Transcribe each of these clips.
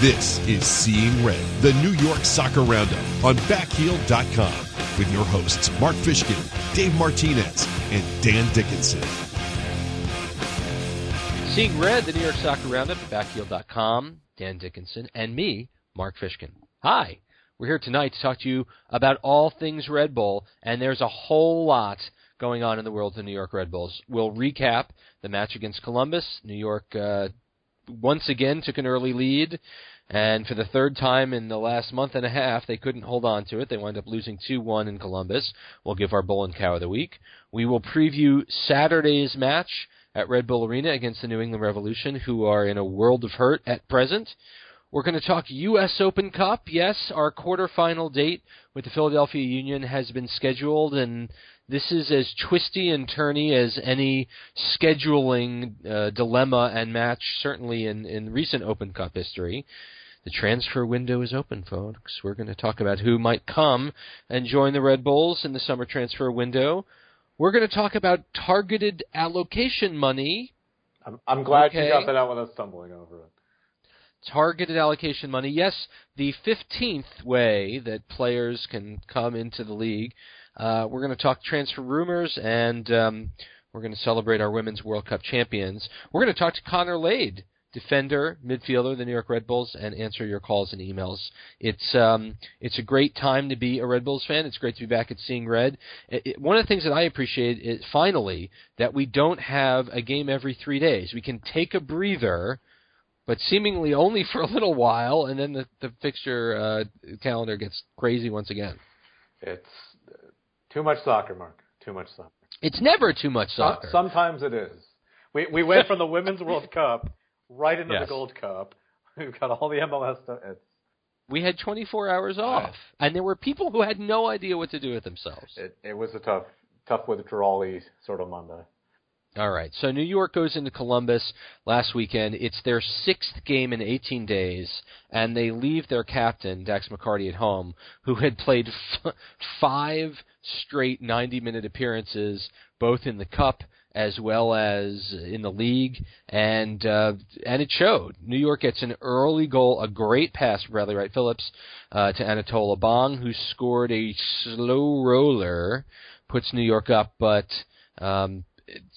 This is Seeing Red, the New York Soccer Roundup on backheel.com with your hosts Mark Fishkin, Dave Martinez, and Dan Dickinson. Seeing Red, the New York Soccer Roundup at backheel.com, Dan Dickinson, and me, Mark Fishkin. Hi. We're here tonight to talk to you about all things Red Bull, and there's a whole lot going on in the world of the New York Red Bulls. We'll recap the match against Columbus. New York uh, once again took an early lead, and for the third time in the last month and a half, they couldn't hold on to it. They wound up losing 2 1 in Columbus. We'll give our Bull and Cow of the Week. We will preview Saturday's match at Red Bull Arena against the New England Revolution, who are in a world of hurt at present. We're going to talk U.S. Open Cup. Yes, our quarterfinal date with the Philadelphia Union has been scheduled, and this is as twisty and turny as any scheduling uh, dilemma and match, certainly in, in recent Open Cup history. The transfer window is open, folks. We're going to talk about who might come and join the Red Bulls in the summer transfer window. We're going to talk about targeted allocation money. I'm, I'm glad Okay. you got that out without stumbling over it. targeted allocation money. Yes, the 15th way that players can come into the league. Uh, we're going to talk transfer rumors and um, we're going to celebrate our Women's World Cup champions. We're going to talk to Connor Lade, defender, midfielder, the New York Red Bulls, and answer your calls and emails. It's um, it's a great time to be a Red Bulls fan. It's great to be back at Seeing Red. It, it, one of the things that I appreciate is finally that we don't have a game every three days. We can take a breather but seemingly only for a little while, and then the, the fixture uh, calendar gets crazy once again. It's too much soccer, Mark. Too much soccer. It's never too much soccer. Sometimes it is. We we went from the Women's World Cup right into Yes. the Gold Cup. We've got all the MLS stuff. It's we had 24 hours off, and there were people who had no idea what to do with themselves. it, it was a tough tough withdrawal sort of Monday. All right, so New York goes into Columbus last weekend. It's their sixth game in 18 days, and they leave their captain Dax McCarty at home, who had played f- five straight 90-minute appearances, both in the Cup as well as in the league, and uh, and it showed. New York gets an early goal, a great pass Bradley Wright Phillips uh, to Anatole Abang, who scored a slow roller, puts New York up, but. Um,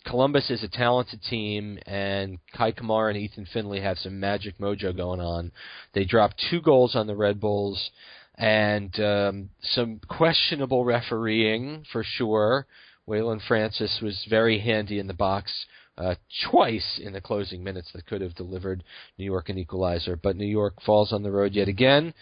Columbus is a talented team, and Kei Kamara and Ethan Finlay have some magic mojo going on. They dropped two goals on the Red Bulls, and um, some questionable refereeing for sure. Waylon Francis was very handy in the box uh, twice in the closing minutes that could have delivered New York an equalizer, but New York falls on the road yet again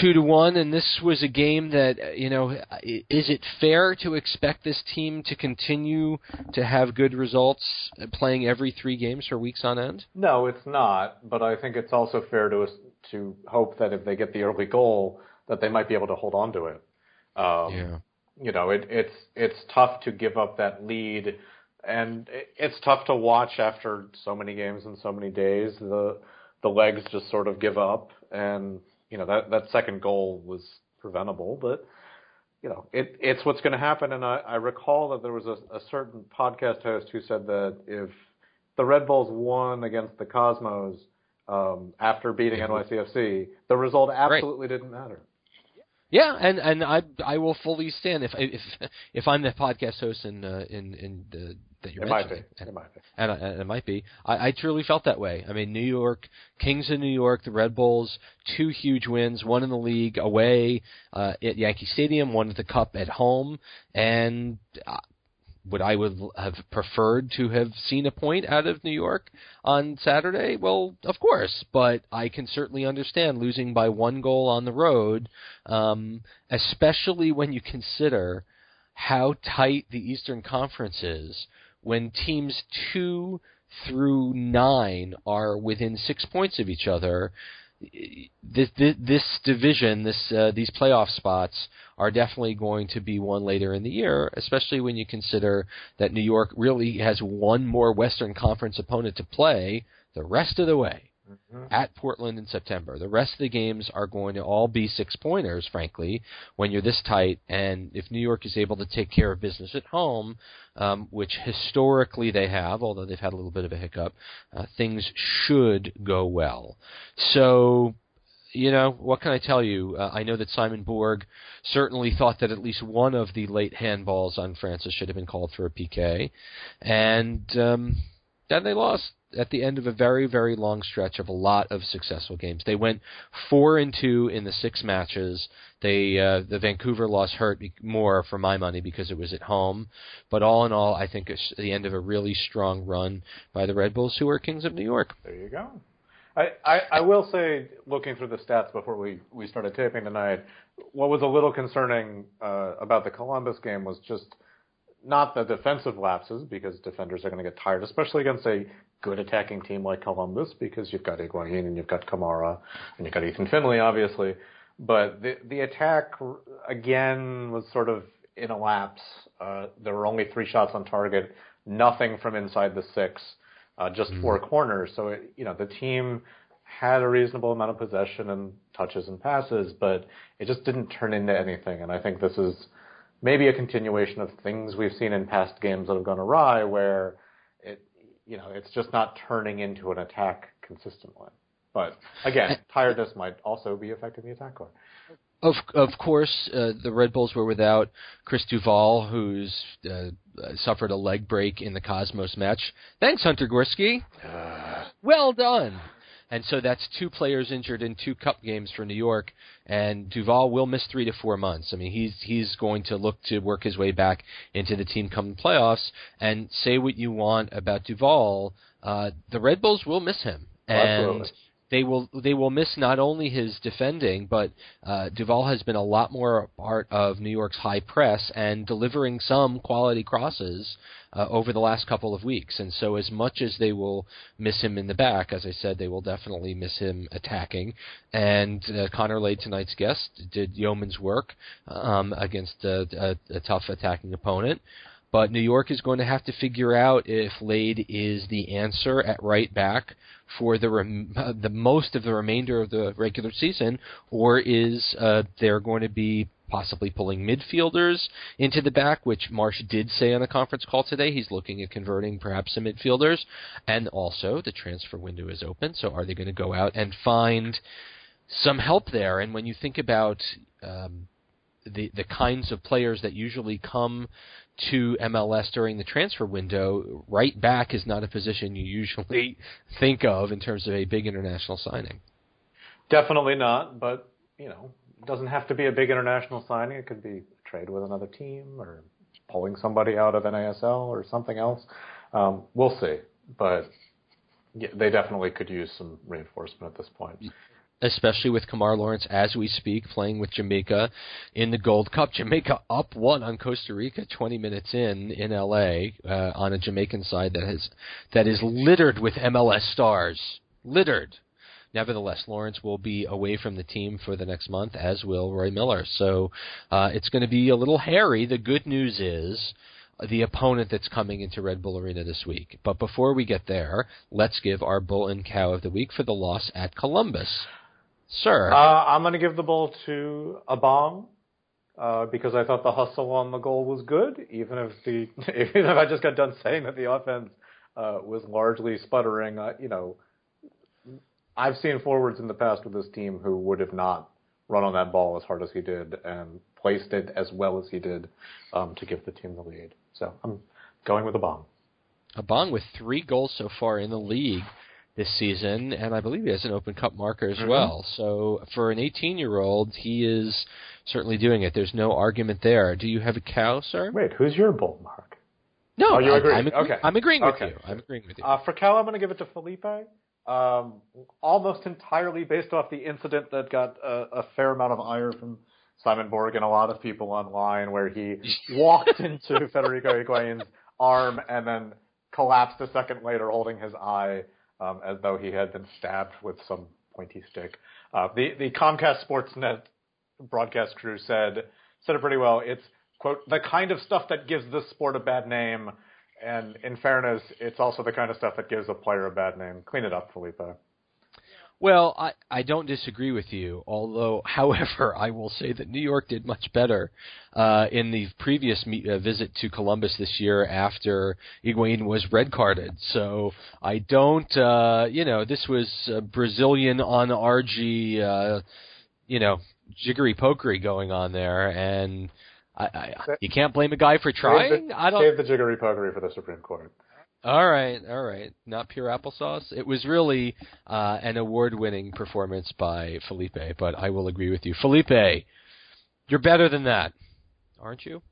two to one, and this was a game that uh, you know. Is it fair to expect this team to continue to have good results, uh, playing every three games for weeks on end? No, it's not. But I think it's also fair to to hope that if they get the early goal, that they might be able to hold on to it. Um, you know, it, it's it's tough to give up that lead, and it, it's tough to watch after so many games and so many days. The the legs just sort of give up, and you know that that second goal was preventable, but you know it it's what's going to happen. And I, I recall that there was a, a certain podcast host who said that if the Red Bulls won against the Cosmos um, after beating NYCFC, the result absolutely didn't matter. Yeah, and and I I will fully stand if if if I'm the podcast host in uh, in in the, that you're It might be. And, It might be. and, I- and it might be. I, I truly felt that way. I mean, New York Kings of New York, the Red Bulls, two huge wins, one in the league away uh, at Yankee Stadium, one at the Cup at home, and. Uh, would I would have preferred to have seen a point out of New York on Saturday? Well, of course, but I can certainly understand losing by one goal on the road, um, especially when you consider how tight the Eastern Conference is when teams two through nine are within six points of each other. This this, division, this uh, these playoff spots are definitely going to be one later in the year, especially when you consider that New York really has one more Western Conference opponent to play the rest of the way. Mm-hmm. at Portland in September. The rest of the games are going to all be six pointers, frankly, when you're this tight. And if New York is able to take care of business at home, um, which historically they have, although they've had a little bit of a hiccup, uh, things should go well. So you know, what can I tell you? Uh, I know that Simon Borg certainly thought that at least one of the late handballs on Francis should have been called for a PK, and um, then they lost at the end of a very, very long stretch of a lot of successful games. They went four and two in the six matches. They uh, the Vancouver loss hurt more for my money because it was at home, but all in all, I think it's the end of a really strong run by the Red Bulls, who are kings of New York. There you go. I, I, I will say, looking through the stats before we, we started taping tonight, what was a little concerning uh, about the Columbus game was just not the defensive lapses, because defenders are going to get tired, especially against a good attacking team like Columbus, because you've got Higuain and you've got Kamara and you've got Ethan Finlay, obviously. But the the attack again was sort of in a lapse. Uh, there were only three shots on target, nothing from inside the six uh, just mm-hmm. four corners. So it, you know the team had a reasonable amount of possession and touches and passes, but it just didn't turn into anything. And I think this is maybe a continuation of things we've seen in past games that have gone awry, where you know it's just not turning into an attack consistently. But again, tiredness might also be affecting the attack core. Of of course, uh, the Red Bulls were without Chris Duval, who's uh, suffered a leg break in the Cosmos match. Thanks, Hunter Gorskie. Uh. Well done. And so that's two players injured in two cup games for New York, and Duval will miss three to four months. I mean, he's he's going to look to work his way back into the team come playoffs. And say what you want about Duval, uh, the Red Bulls will miss him. And Absolutely they will they will miss not only his defending, but uh, Duval has been a lot more part of New York's high press and delivering some quality crosses uh, over the last couple of weeks. And so, as much as they will miss him in the back, as I said, they will definitely miss him attacking. And uh, Connor Lade, tonight's guest, did yeoman's work um, against a, a, a tough attacking opponent. But New York is going to have to figure out if Lade is the answer at right back for the rem- the most of the remainder of the regular season, or is uh, there going to be possibly pulling midfielders into the back, which Marsh did say on a conference call today. He's looking at converting perhaps some midfielders, and also the transfer window is open. So are they going to go out and find some help there? And when you think about um, the the kinds of players that usually come to MLS during the transfer window, right back is not a position you usually think of in terms of a big international signing. Definitely not, but you know, it doesn't have to be a big international signing. It could be a trade with another team or pulling somebody out of NASL or something else. Um, we'll see, but yeah, they definitely could use some reinforcement at this point especially with Kemar Lawrence as we speak, playing with Jamaica in the Gold Cup. Jamaica up one on Costa Rica 20 minutes in in LA uh, on a Jamaican side that has that is littered with MLS stars, littered. Nevertheless, Lawrence will be away from the team for the next month, as will Roy Miller. So uh, it's going to be a little hairy. The good news is the opponent that's coming into Red Bull Arena this week. But before we get there, let's give our bull and cow of the week for the loss at Columbus. Sir. Uh, I'm going to give the ball to Abang uh, because I thought the hustle on the goal was good, even if the even if I just got done saying that the offense uh, was largely sputtering. Uh, you know, I've seen forwards in the past with this team who would have not run on that ball as hard as he did and placed it as well as he did um, to give the team the lead. So I'm going with Abang. Abang with three goals so far in the league this season, and I believe he has an Open Cup marker as mm-hmm. well. So for an 18-year-old, he is certainly doing it. There's no argument there. Do you have a cow, sir? Wait, who's your bull mark? No, oh, you I, agree. I'm, agree- okay. I'm agreeing with okay. you. I'm agreeing with you. Uh, for cow, I'm going to give it to Felipe. Um, almost entirely based off the incident that got a, a fair amount of ire from Simon Borg and a lot of people online, where he walked into Federico Higuain's arm and then collapsed a second later, holding his eye um, as though he had been stabbed with some pointy stick. Uh, the the Comcast Sportsnet broadcast crew said said it pretty well. It's quote the kind of stuff that gives this sport a bad name, and in fairness, it's also the kind of stuff that gives a player a bad name. Clean it up, Felipe. Well, I, I don't disagree with you. Although, however, I will say that New York did much better uh, in the previous me- uh, visit to Columbus this year after Higuain was red carded. So I don't, uh, you know, this was Brazilian on RG, uh, you know, jiggery pokery going on there, and I, I, you can't blame a guy for trying. The, I don't save the jiggery pokery for the Supreme Court. All right, all right. Not pure applesauce. It was really uh, an award-winning performance by Felipe, but I will agree with you, Felipe. You're better than that, aren't you?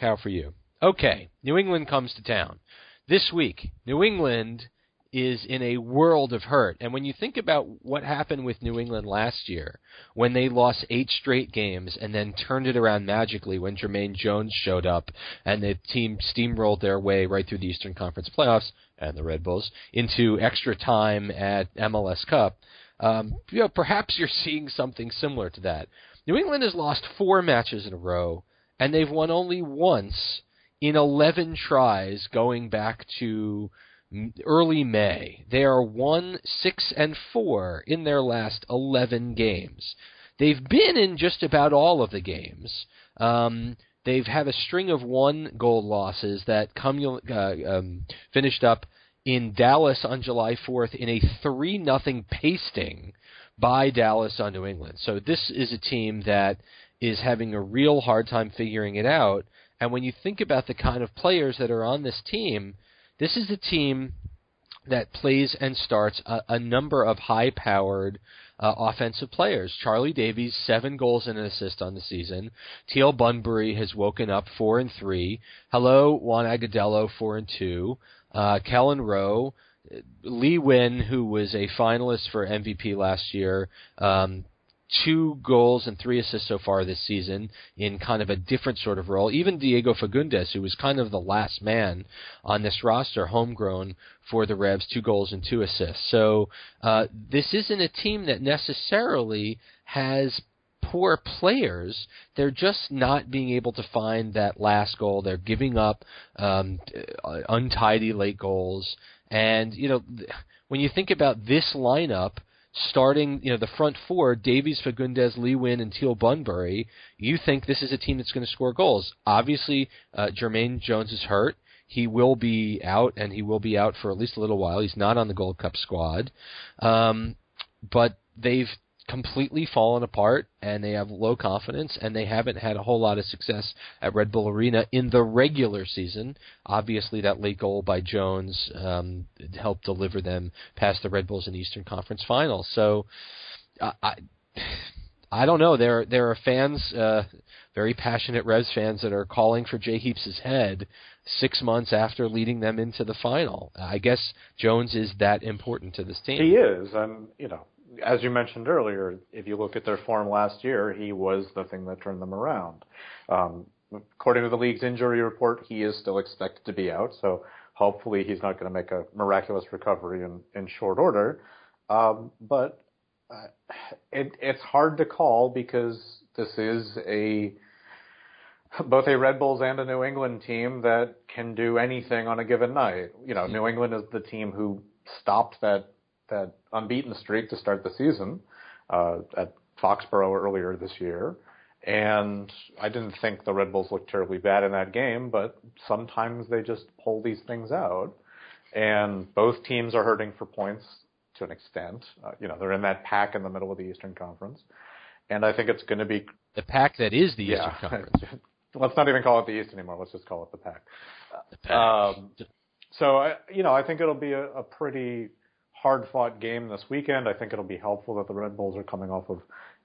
Cow for you. Okay, New England comes to town this week. New England is in a world of hurt. And when you think about what happened with New England last year, when they lost eight straight games and then turned it around magically when Jermaine Jones showed up and the team steamrolled their way right through the Eastern Conference playoffs and the Red Bulls into extra time at MLS Cup, um, you know, perhaps you're seeing something similar to that. New England has lost four matches in a row, and they've won only once in 11 tries going back to early May. They are one, six, and four in their last eleven games. They've been in just about all of the games. Um, they've had a string of one goal losses that come uh, um, finished up in Dallas on July 4th in a three nothing pasting by Dallas on New England. So this is a team that is having a real hard time figuring it out. And when you think about the kind of players that are on this team, this is a team that plays and starts a, a number of high-powered uh, offensive players. Charlie Davies, seven goals and an assist on the season. Teal Bunbury has woken up four and three. Hello, Juan Agudelo, four and two. Uh, Kelyn Rowe, Lee Nguyen, who was a finalist for MVP last year, um, two goals and three assists so far this season in kind of a different sort of role. Even Diego Fagundez, who was kind of the last man on this roster, homegrown for the Revs, two goals and two assists. So uh, this isn't a team that necessarily has poor players. They're just not being able to find that last goal. They're giving up um, untidy late goals. And, you know, when you think about this lineup, starting, you know, the front four, Davies, Fagundez, Lee Nguyen, and Teal Bunbury, you think this is a team that's going to score goals. Obviously, uh, Jermaine Jones is hurt. He will be out, and he will be out for at least a little while. He's not on the Gold Cup squad. Um, but they've completely fallen apart and they have low confidence and they haven't had a whole lot of success at Red Bull Arena in the regular season. Obviously, that late goal by Jones um, helped deliver them past the Red Bulls in the Eastern Conference Final. So, I, I, I don't know. There, there are fans, uh, very passionate Revs fans, that are calling for Jay Heaps' head six months after leading them into the final. I guess Jones is that important to this team. He is, and you know, as you mentioned earlier, if you look at their form last year, he was the thing that turned them around. Um, according to the league's injury report, he is still expected to be out, so hopefully he's not going to make a miraculous recovery in, in short order. Um, but uh, it, it's hard to call because this is a both a Red Bulls and a New England team that can do anything on a given night. You know, New England is the team who stopped that that unbeaten streak to start the season uh, at Foxborough earlier this year. And I didn't think the Red Bulls looked terribly bad in that game, but sometimes they just pull these things out. And both teams are hurting for points to an extent. Uh, you know, they're in that pack in the middle of the Eastern Conference. And I think it's going to be the pack that is the yeah. Eastern Conference. Let's not even call it the East anymore. Let's just call it the pack. The pack. Um, so I, you know, I think it'll be a, a pretty hard fought game this weekend. I think it'll be helpful that the Red Bulls are coming off of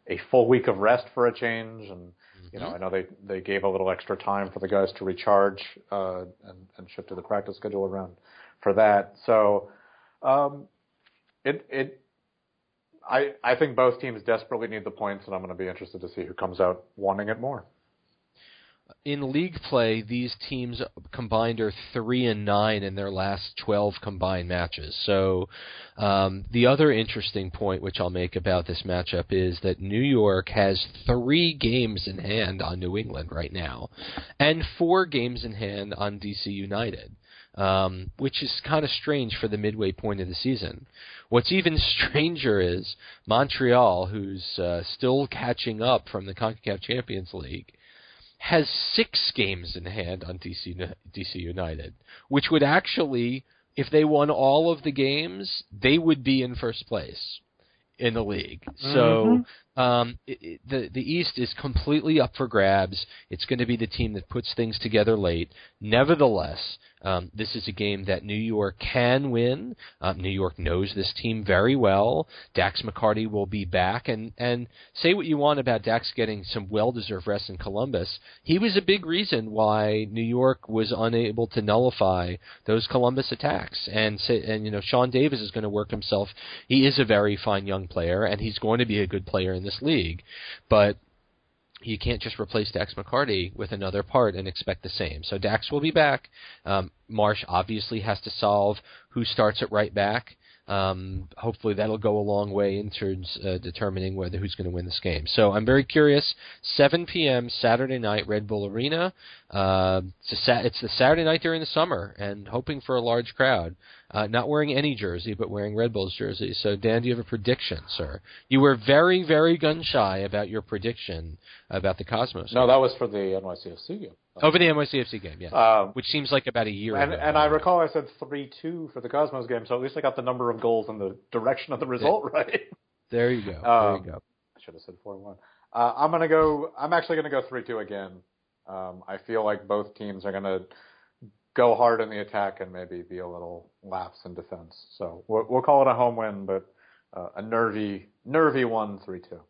a full week of rest for a change, and mm-hmm. you know I know they they gave a little extra time for the guys to recharge uh, and and shifted the practice schedule around for that. So um, it it. I, I think both teams desperately need the points, and I'm going to be interested to see who comes out wanting it more. In league play, these teams combined are three and nine in their last twelve combined matches. So, um, the other interesting point, which I'll make about this matchup, is that New York has three games in hand on New England right now, and four games in hand on DC United. Um, which is kind of strange for the midway point of the season. What's even stranger is Montreal, who's uh, still catching up from the CONCACAF Champions League, has six games in hand on DC DC United, which would actually, if they won all of the games, they would be in first place in the league. Mm-hmm. So um, it, it, the the East is completely up for grabs. It's going to be the team that puts things together late. Nevertheless, um, this is a game that New York can win. Uh, New York knows this team very well. Dax McCarty will be back, and and say what you want about Dax getting some well-deserved rest in Columbus. He was a big reason why New York was unable to nullify those Columbus attacks. And say, and you know Sean Davis is going to work himself. He is a very fine young player, and he's going to be a good player in this league. But you can't just replace Dax McCarty with another part and expect the same. So Dax will be back. Um, Marsh obviously has to solve who starts at right back. Um, hopefully that'll go a long way in terms uh, determining whether who's going to win this game. So I'm very curious. 7 p.m. Saturday night, Red Bull Arena. Uh, it's, sa- it's the Saturday night during the summer, and hoping for a large crowd. Uh, not wearing any jersey, but wearing Red Bull's jersey. So, Dan, do you have a prediction, sir? You were very, very gun shy about your prediction about the Cosmos. No, that was for the NYCFC game. Over the NYCFC game, yeah. Um, Which seems like about a year and, ago. And I recall I said 3 2 for the Cosmos game, so at least I got the number of goals and the direction of the result right. There you go. Um, there you go. I should have said 4 1. Uh, I'm going to go, I'm actually going to go 3 2 again. Um, I feel like both teams are going to go hard in the attack and maybe be a little lapse in defense. So we'll, we'll call it a home win, but uh, a nervy, nervy one, three two.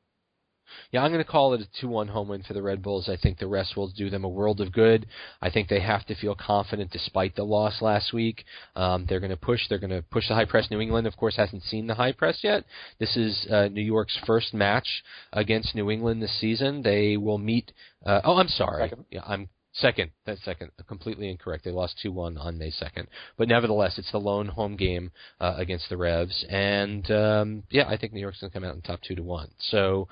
Yeah, I'm going to call it a 2-1 home win for the Red Bulls. I think the rest will do them a world of good. I think they have to feel confident despite the loss last week. Um, they're going to push. They're going to push the high press. New England, of course, hasn't seen the high press yet. This is uh, New York's first match against New England this season. They will meet. Uh, oh, I'm sorry. Yeah, I'm Second, that's second, completely incorrect. They lost two one on May second, but nevertheless, it's the lone home game uh, against the Revs, and um, yeah, I think New York's going to come out in top two to one. So.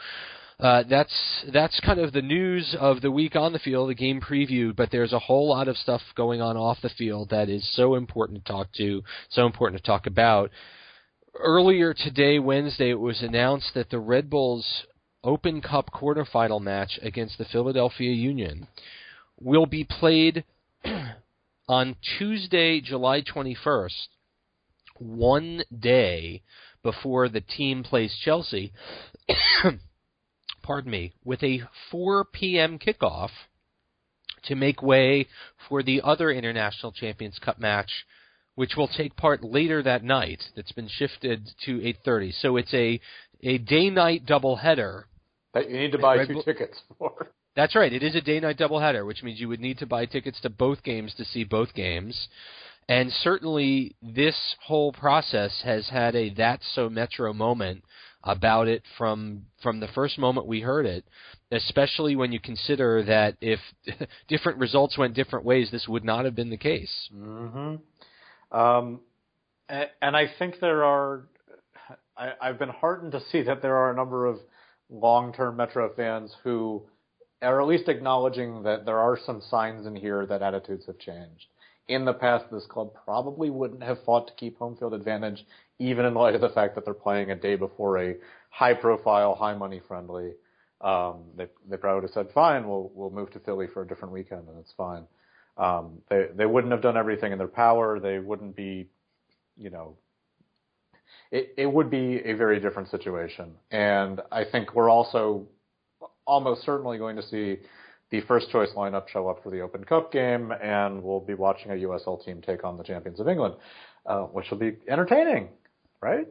Uh, that's that's kind of the news of the week on the field, the game preview. But there's a whole lot of stuff going on off the field that is so important to talk to, so important to talk about. Earlier today, Wednesday, it was announced that the Red Bulls Open Cup quarterfinal match against the Philadelphia Union will be played on Tuesday, July 21st, one day before the team plays Chelsea. pardon me, with a 4 p.m. kickoff to make way for the other International Champions Cup match, which will take part later that night. That's been shifted to 8:30. So it's a a day-night doubleheader. That you need to buy Red two Bull- tickets for. That's right. It is a day night doubleheader, which means you would need to buy tickets to both games to see both games. And certainly, this whole process has had a "that's so Metro" moment about it from from the first moment we heard it. Especially when you consider that if different results went different ways, this would not have been the case. Mm-hmm. Um, and, and I think there are. I, I've been heartened to see that there are a number of long-term Metro fans who or at least acknowledging that there are some signs in here that attitudes have changed. In the past, this club probably wouldn't have fought to keep home field advantage, even in light of the fact that they're playing a day before a high profile, high money friendly. Um, they, they probably would have said, fine, we'll, we'll move to Philly for a different weekend and it's fine. Um, they, they wouldn't have done everything in their power. They wouldn't be, you know, it, it would be a very different situation. And I think we're also almost certainly going to see the first choice lineup show up for the Open Cup game, and we'll be watching a USL team take on the champions of England, uh, which will be entertaining, right?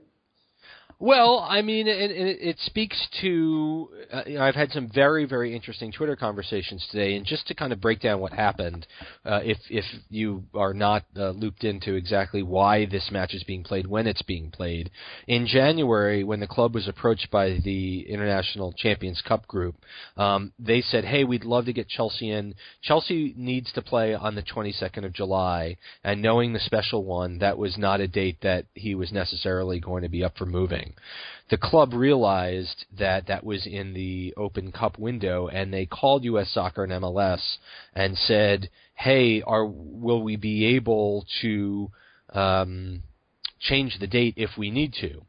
Well, I mean, it, it, it speaks to. Uh, you know, I've had some very, very interesting Twitter conversations today, and just to kind of break down what happened, uh, if if you are not uh, looped into exactly why this match is being played, when it's being played, in January, when the club was approached by the International Champions Cup group, um, they said, "Hey, we'd love to get Chelsea in. Chelsea needs to play on the 22nd of July, and knowing the special one, that was not a date that he was necessarily going to be up for moving." The club realized that that was in the Open Cup window, and they called U.S. Soccer and MLS and said, "Hey, are will we be able to um, change the date if we need to?"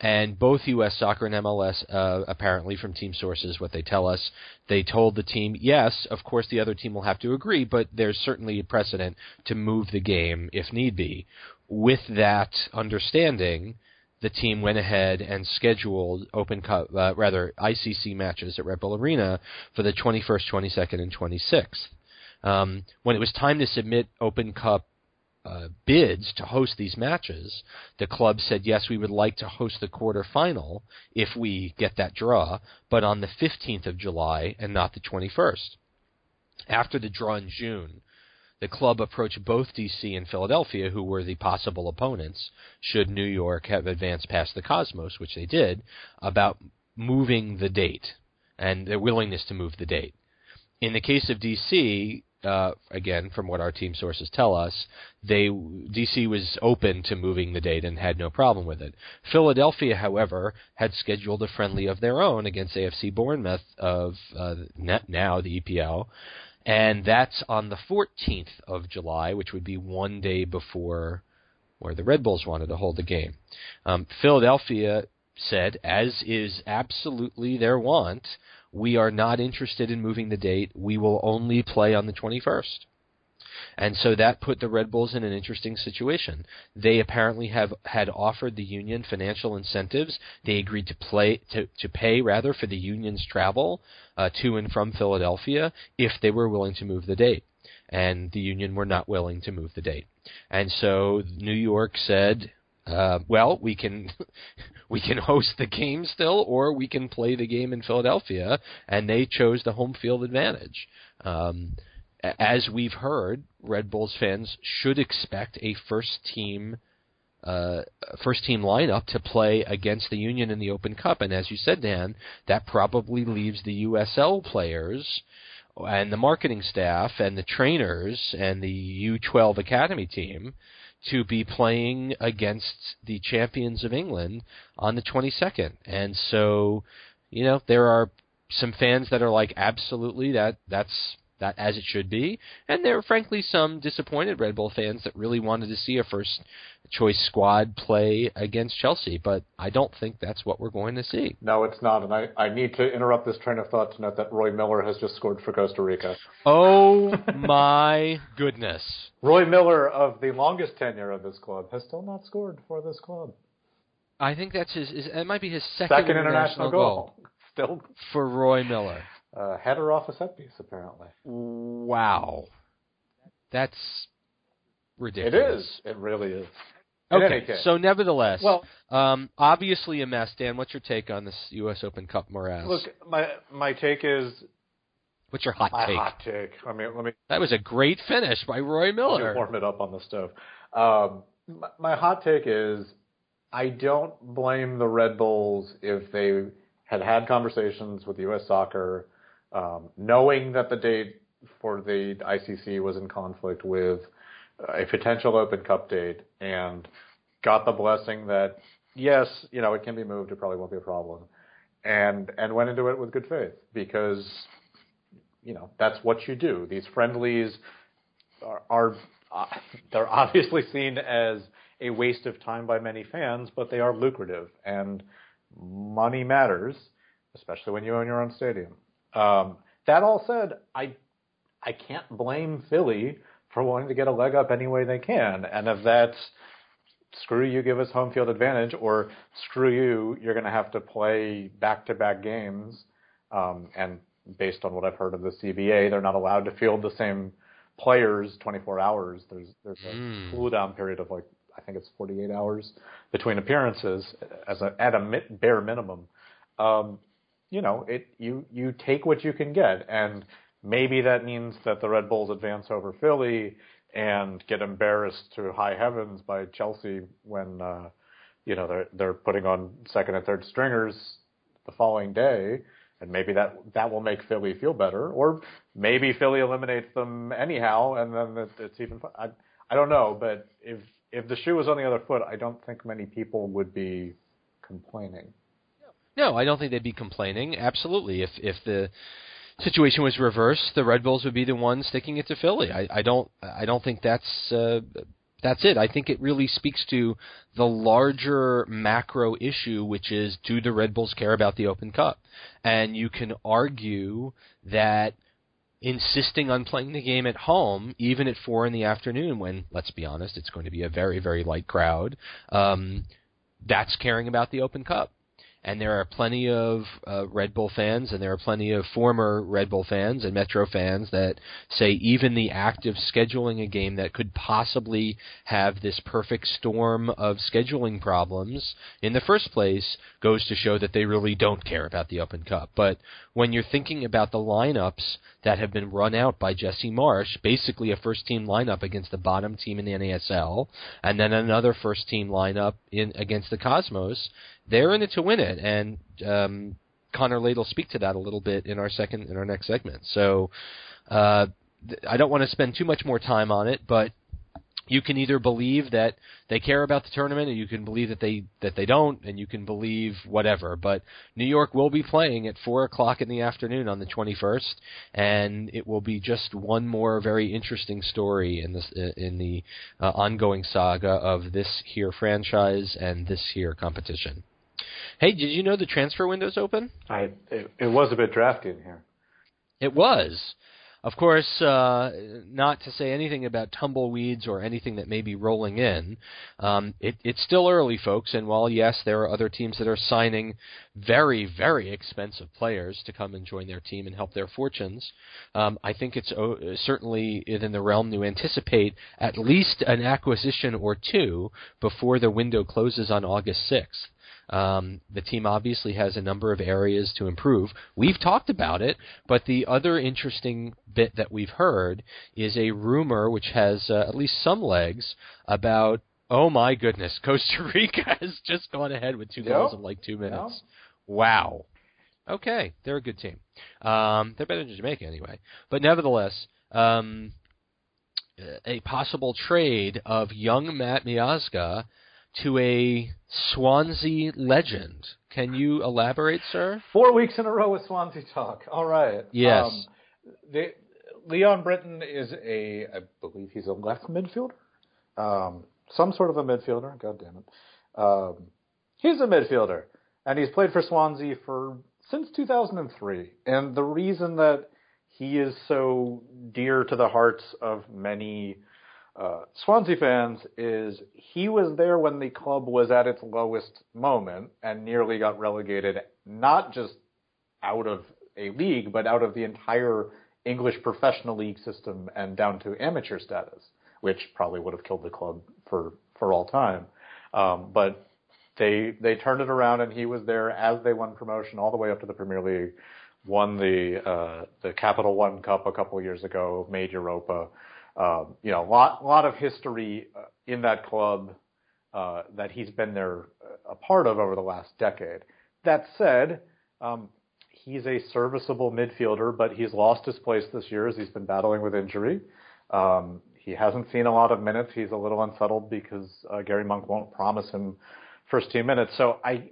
And both U.S. Soccer and MLS, uh, apparently from team sources, what they tell us, they told the team, yes, of course the other team will have to agree, but there's certainly a precedent to move the game if need be. With that understanding, the team went ahead and scheduled Open Cup, uh, rather ICC matches at Red Bull Arena for the 21st, 22nd, and 26th. Um, when it was time to submit Open Cup uh, bids to host these matches, the club said yes, we would like to host the quarterfinal if we get that draw, but on the 15th of July and not the 21st. After the draw in June, the club approached both DC and Philadelphia, who were the possible opponents, should New York have advanced past the Cosmos, which they did, about moving the date and their willingness to move the date. In the case of DC, uh, again, from what our team sources tell us, they DC was open to moving the date and had no problem with it. Philadelphia, however, had scheduled a friendly of their own against AFC Bournemouth of uh, now the EPL, and that's on the 14th of July, which would be one day before where the Red Bulls wanted to hold the game. Um, Philadelphia said, as is absolutely their want, we are not interested in moving the date. We will only play on the 21st. And so that put the Red Bulls in an interesting situation. They apparently have had offered the union financial incentives. They agreed to play to, to pay rather for the union's travel uh, to and from Philadelphia if they were willing to move the date. And the union were not willing to move the date. And so New York said, uh, well, we can we can host the game still, or we can play the game in Philadelphia, and they chose the home field advantage. Um, as we've heard, Red Bulls fans should expect a first team uh, first team lineup to play against the Union in the Open Cup, and as you said, Dan, that probably leaves the USL players and the marketing staff and the trainers and the U12 academy team to be playing against the champions of England on the 22nd. And so, you know, there are some fans that are like absolutely that that's that as it should be. And there are frankly some disappointed Red Bull fans that really wanted to see a first choice squad play against Chelsea, but I don't think that's what we're going to see. No, it's not. And I, I need to interrupt this train of thought to note that Roy Miller has just scored for Costa Rica. Oh my goodness. Roy Miller of the longest tenure of this club has still not scored for this club. I think that's his, his it might be his second, second international, international goal. goal. Still for Roy Miller. Uh, header off a set piece, apparently. Wow, that's ridiculous. It is. It really is. In okay, so nevertheless, well, um, obviously a mess. Dan, what's your take on this U.S. Open Cup morass? Look, my my take is. What's your hot my take? hot take. I mean, let me. That was a great finish by Roy Miller. warm it up on the stove. Um, my, my hot take is, I don't blame the Red Bulls if they had had conversations with U.S. Soccer um, knowing that the date for the ICC was in conflict with a potential Open Cup date, and got the blessing that yes, you know it can be moved, it probably won't be a problem, and and went into it with good faith because you know that's what you do. These friendlies are, are uh, they're obviously seen as a waste of time by many fans, but they are lucrative and money matters, especially when you own your own stadium. Um, that all said, I I can't blame Philly for wanting to get a leg up any way they can, and if that's screw you, give us home field advantage, or screw you, you're going to have to play back to back games, um, and based on what I've heard of the CBA, they're not allowed to field the same players 24 hours. There's there's a mm. cool down period of like I think it's 48 hours between appearances as a, at a bare minimum. Um, you know, it you you take what you can get, and maybe that means that the Red Bulls advance over Philly and get embarrassed to high heavens by Chelsea when uh, you know they're they're putting on second and third stringers the following day, and maybe that that will make Philly feel better, or maybe Philly eliminates them anyhow, and then it's, it's even. I I don't know, but if if the shoe was on the other foot, I don't think many people would be complaining. No, I don't think they'd be complaining. Absolutely, if if the situation was reversed, the Red Bulls would be the ones sticking it to Philly. I, I don't I don't think that's uh, that's it. I think it really speaks to the larger macro issue, which is do the Red Bulls care about the Open Cup? And you can argue that insisting on playing the game at home, even at four in the afternoon, when let's be honest, it's going to be a very very light crowd. Um, that's caring about the Open Cup and there are plenty of uh, Red Bull fans, and there are plenty of former Red Bull fans and Metro fans that say even the act of scheduling a game that could possibly have this perfect storm of scheduling problems in the first place goes to show that they really don't care about the Open Cup. But when you're thinking about the lineups that have been run out by Jesse Marsh, basically a first team lineup against the bottom team in the NASL, and then another first team lineup in against the Cosmos, they're in it to win it, and um, Connor Lade will speak to that a little bit in our second in our next segment. So uh, th- I don't want to spend too much more time on it, but you can either believe that they care about the tournament, or you can believe that they that they don't, and you can believe whatever. But New York will be playing at four o'clock in the afternoon on the 21st, and it will be just one more very interesting story in this in the uh, ongoing saga of this here franchise and this here competition. Hey, did you know the transfer window's open? I it, it was a bit drafty in here. It was. Of course, uh, not to say anything about tumbleweeds or anything that may be rolling in. Um, it, it's still early, folks, and while yes, there are other teams that are signing very, very expensive players to come and join their team and help their fortunes, um, I think it's uh, certainly within the realm to anticipate at least an acquisition or two before the window closes on August 6th. Um, the team obviously has a number of areas to improve. We've talked about it, but the other interesting bit that we've heard is a rumor which has uh, at least some legs about oh my goodness, Costa Rica has just gone ahead with two yep. goals in like two minutes. Yep. Wow. Okay, they're a good team. Um, they're better than Jamaica anyway. But nevertheless, um, a possible trade of young Matt Miazga to a Swansea legend. Can you elaborate, sir? Four weeks in a row with Swansea talk. All right. Yes. Um, the, Leon Britton is a, I believe he's a left midfielder, um, some sort of a midfielder. God damn it. Um, he's a midfielder, and he's played for Swansea for since 2003. And the reason that he is so dear to the hearts of many uh, Swansea fans is he was there when the club was at its lowest moment and nearly got relegated, not just out of a league, but out of the entire English professional league system and down to amateur status, which probably would have killed the club for, for all time. Um, but they they turned it around and he was there as they won promotion all the way up to the Premier League, won the uh, the Capital One Cup a couple years ago, made Europa. Um, you know, a lot, lot of history uh, in that club uh, that he's been there uh, a part of over the last decade. That said, um, he's a serviceable midfielder, but he's lost his place this year as he's been battling with injury. Um, he hasn't seen a lot of minutes. He's a little unsettled because uh, Gary Monk won't promise him first team minutes. So I,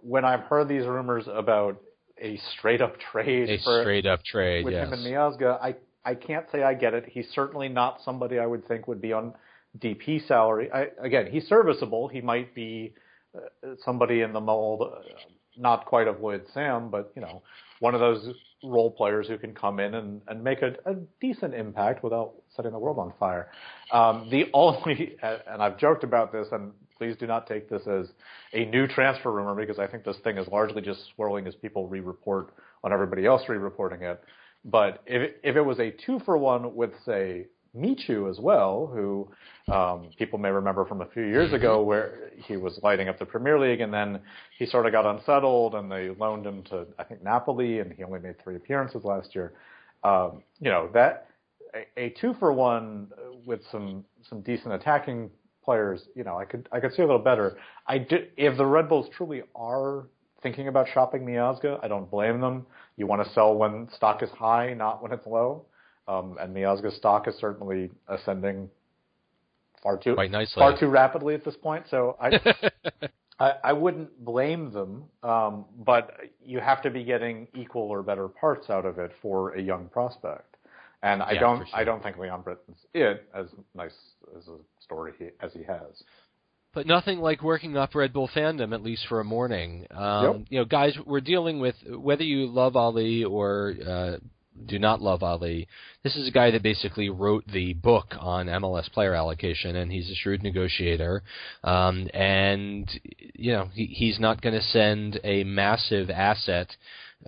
when I've heard these rumors about a straight up trade, a for, straight up trade with yes. him and Miazga, I I can't say I get it. He's certainly not somebody I would think would be on DP salary. I, again, he's serviceable. He might be uh, somebody in the mold, uh, not quite of Lloyd Sam, but you know, one of those role players who can come in and, and make a, a decent impact without setting the world on fire. Um, the only, and I've joked about this, and please do not take this as a new transfer rumor because I think this thing is largely just swirling as people re-report on everybody else re-reporting it. But if if it was a two for one with say Michu as well, who um, people may remember from a few years ago, where he was lighting up the Premier League, and then he sort of got unsettled, and they loaned him to I think Napoli, and he only made three appearances last year. Um, you know that a, a two for one with some some decent attacking players. You know, I could I could see a little better. I did if the Red Bulls truly are thinking about shopping Miazga, I don't blame them. You want to sell when stock is high, not when it's low. Um, and Miazga's stock is certainly ascending far too Quite nicely. far too rapidly at this point. So I I, I wouldn't blame them, um, but you have to be getting equal or better parts out of it for a young prospect. And I Yeah, don't sure. I don't think Leon Britton's it as nice as a story he, as he has. But nothing like working up Red Bull fandom at least for a morning. Um, Yep. You know, guys, we're dealing with whether you love Ali or uh, do not love Ali. This is a guy that basically wrote the book on MLS player allocation, and he's a shrewd negotiator. Um, and you know, he, he's not going to send a massive asset.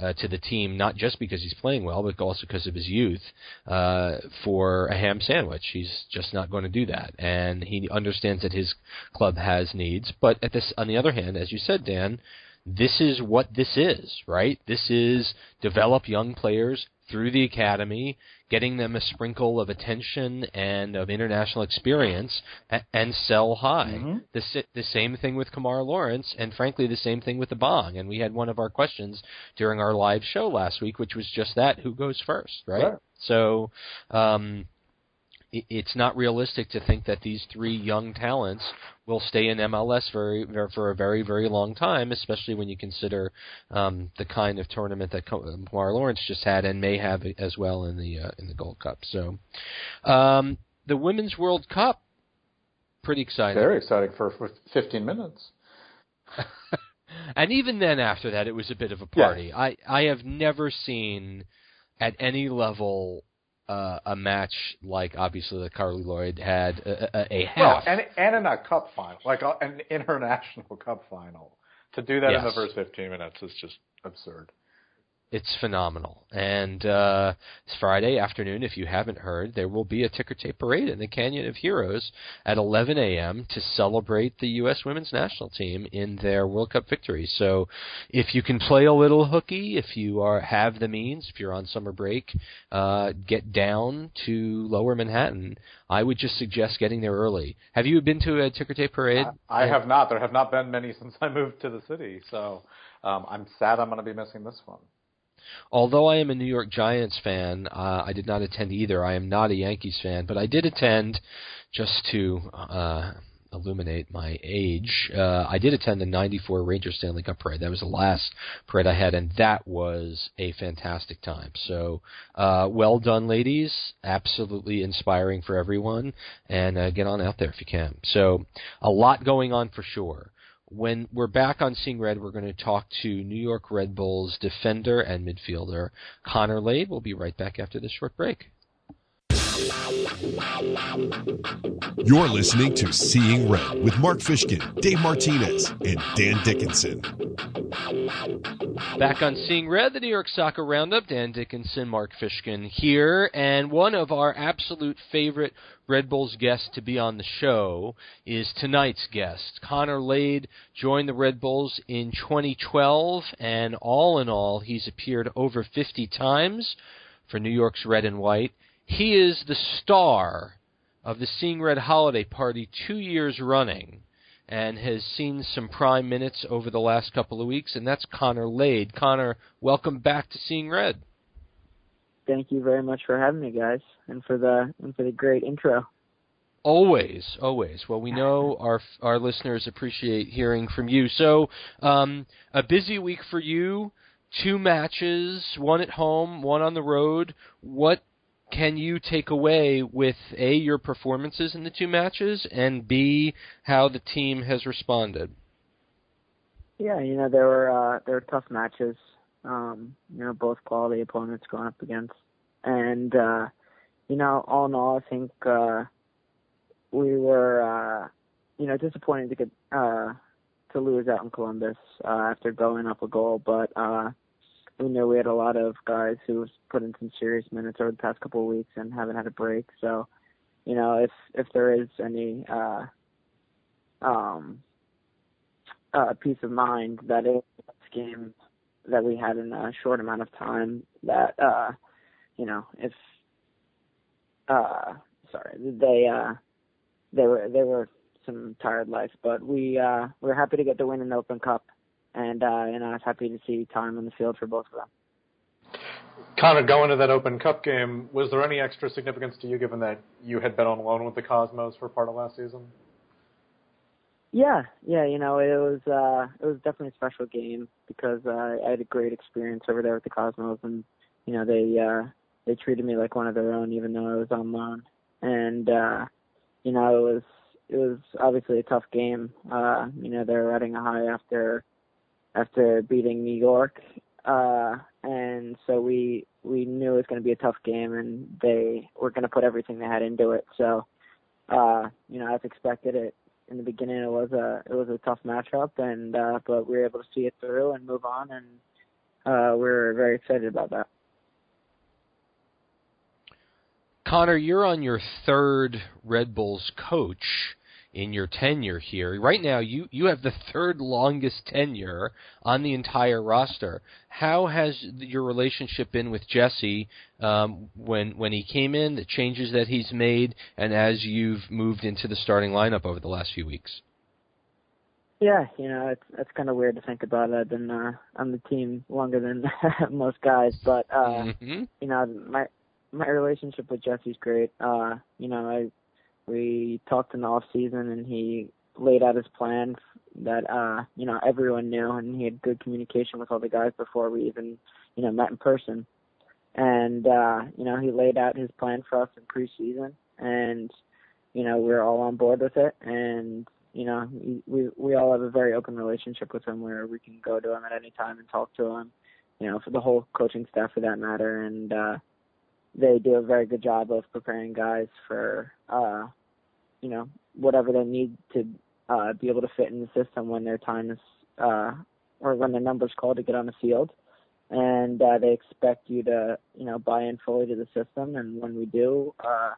Uh, to the team, not just because he's playing well, but also because of his youth, uh, for a ham sandwich. He's just not going to do that, and he understands that his club has needs. But at this, on the other hand, as you said, Dan, this is what this is, right? This is develop young players through the academy, getting them a sprinkle of attention and of international experience, a- and sell high. Mhm. The the same thing with Kemar Lawrence, and frankly, the same thing with Abang. And we had one of our questions during our live show last week, which was just that: who goes first, right? So. Um, it's not realistic to think that these three young talents will stay in MLS very, very for a very very long time, especially when you consider um, the kind of tournament that Kemar Lawrence just had and may have as well in the uh, in the Gold Cup. So, um, the Women's World Cup, pretty exciting. Very exciting for, for 15 minutes. and even then, after that, it was a bit of a Yeah. party. I I have never seen at any level. Uh, a match like obviously that Carli Lloyd had a, a, a Well, and and in a cup final, like a, an international cup final, to do that in the first 15 minutes is just absurd. It's phenomenal. And uh, it's Friday afternoon. If you haven't heard, there will be a ticker tape parade in the Canyon of Heroes at 11 a.m. to celebrate the U.S. women's national team in their World Cup victory. So, if you can play a little hooky, if you are have the means, if you're on summer break, uh, get down to Lower Manhattan. I would just suggest getting there early. Have you been to a ticker tape parade? I, I have not. There have not been many since I moved to the city, so um, I'm sad I'm going to be missing this one. Although I am a New York Giants fan, uh, I did not attend either. I am not a Yankees fan, but I did attend just to uh, illuminate my age. Uh, I did attend the '94 Rangers Stanley Cup parade. That was the last parade I had, and that was a fantastic time. So, uh, well done, ladies. Absolutely inspiring for everyone, and uh, get on out there if you can. So, a lot going on for sure. When we're back on Seeing Red, we're going to talk to New York Red Bulls defender and midfielder Connor Lade. We'll be right back after this short break. You're listening to Seeing Red with Mark Fishkin, Dave Martinez, and Dan Dickinson. Back on Seeing Red, the New York Soccer Roundup. Dan Dickinson, Mark Fishkin here, and one of our absolute favorite Red Bulls guests to be on the show is tonight's guest. Connor Lade joined the Red Bulls in 2012, and all in all, he's appeared over 50 times for New York's Red and White. He is the star of the Seeing Red holiday party two years running and has seen some prime minutes over the last couple of weeks, and that's Connor Lade. Connor, welcome back to Seeing Red. Thank you very much for having me, guys, and for the and for the great intro. Always, always. Well, we know our our listeners appreciate hearing from you. So, um, a busy week for you. Two matches, one at home, one on the road. What can you take away with a your performances in the two matches, and b how the team has responded? Yeah, you know there were uh, there were tough matches. Um, you know, both quality opponents going up against, and uh, you know, all in all, I think uh, we were uh, you know disappointed to get uh, to lose out in Columbus uh, after going up a goal, but uh, we knew we had a lot of guys who put in some serious minutes over the past couple of weeks and haven't had a break. So you know, if if there is any uh, um, uh, peace of mind that it game that we had in a short amount of time that uh, you know if uh, sorry they uh, they were they were some tired life, but we uh, we're happy to get the win in the Open Cup, and uh, and I was happy to see time on the field for both of them. Connor, going to that Open Cup game, was there any extra significance to you given that you had been on loan with the Cosmos for part of last season? Yeah, yeah, you know, it was uh it was definitely a special game because uh, I had a great experience over there with the Cosmos and you know, they uh they treated me like one of their own even though I was on loan. And uh you know, it was it was obviously a tough game. Uh, you know, they were riding a high after after beating New York uh, and so we we knew it was going to be a tough game, and they were going to put everything they had into it. So, uh, you know, as expected, it in the beginning it was a it was a tough matchup, and uh, but we were able to see it through and move on, and uh, we we're very excited about that. Connor, you're on your third Red Bulls coach in your tenure here. Right now, you, you have the third longest tenure on the entire roster. How has your relationship been with Jesse um, when when he came in, the changes that he's made, and as you've moved into the starting lineup over the last few weeks? Yeah, you know, it's it's kind of weird to think about. I've been uh, on the team longer than most guys, but uh, mm-hmm. you know, my my relationship with Jesse's great. Uh, you know, I we talked in the off season and he laid out his plan that uh you know everyone knew and he had good communication with all the guys before we even you know met in person. And uh you know he laid out his plan for us in preseason and you know we're all on board with it. And you know we we all have a very open relationship with him where we can go to him at any time and talk to him you know for the whole coaching staff for that matter. And uh they do a very good job of preparing guys for uh you know whatever they need to uh, be able to fit in the system when their time is uh, or when their number's called to get on the field. And uh, they expect you to, you know, buy in fully to the system. And when we do, uh,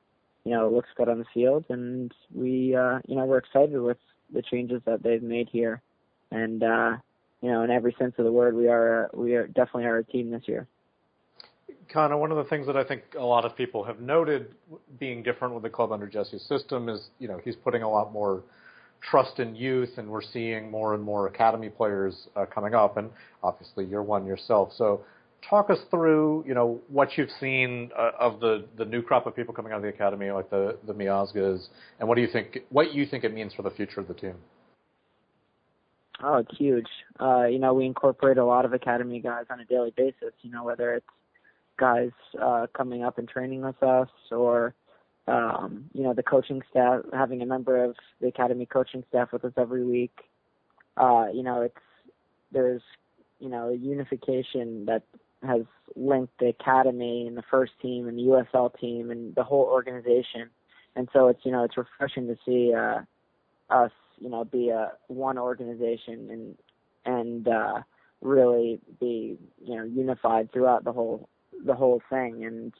you know, it looks good on the field. And we, uh, you know, we're excited with the changes that they've made here. And, uh, you know, in every sense of the word, we are, we are definitely are a team this year. Connor, one of the things that I think a lot of people have noted being different with the club under Jesse's system is, you know, he's putting a lot more trust in youth, and we're seeing more and more academy players uh, coming up, and obviously you're one yourself. So, talk us through, you know, what you've seen uh, of the the new crop of people coming out of the academy, like the the Miazgas, and what do you think? What you think it means for the future of the team? Oh, it's huge. Uh, you know, we incorporate a lot of academy guys on a daily basis. You know, whether it's guys uh, coming up and training with us, or um, you know the coaching staff having a member of the academy coaching staff with us every week. Uh, you know, it's there's you know unification that has linked the academy and the first team and the USL team and the whole organization. And so it's you know it's refreshing to see uh, us you know be a one organization and and uh, really be you know unified throughout the whole the whole thing. And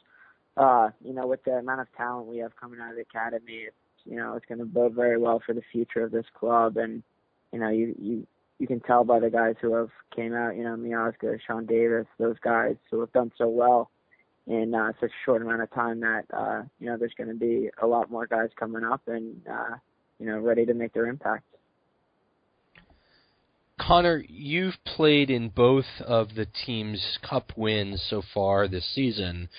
uh, you know, with the amount of talent we have coming out of the academy, it's you know, it's going to bode very well for the future of this club. And you know, you you you can tell by the guys who have came out, you know, Miazga, Sean Davis, those guys who have done so well in uh, such a short amount of time that uh, you know there's going to be a lot more guys coming up and uh, you know ready to make their impact. Connor, you've played in both of the team's cup wins so far this season.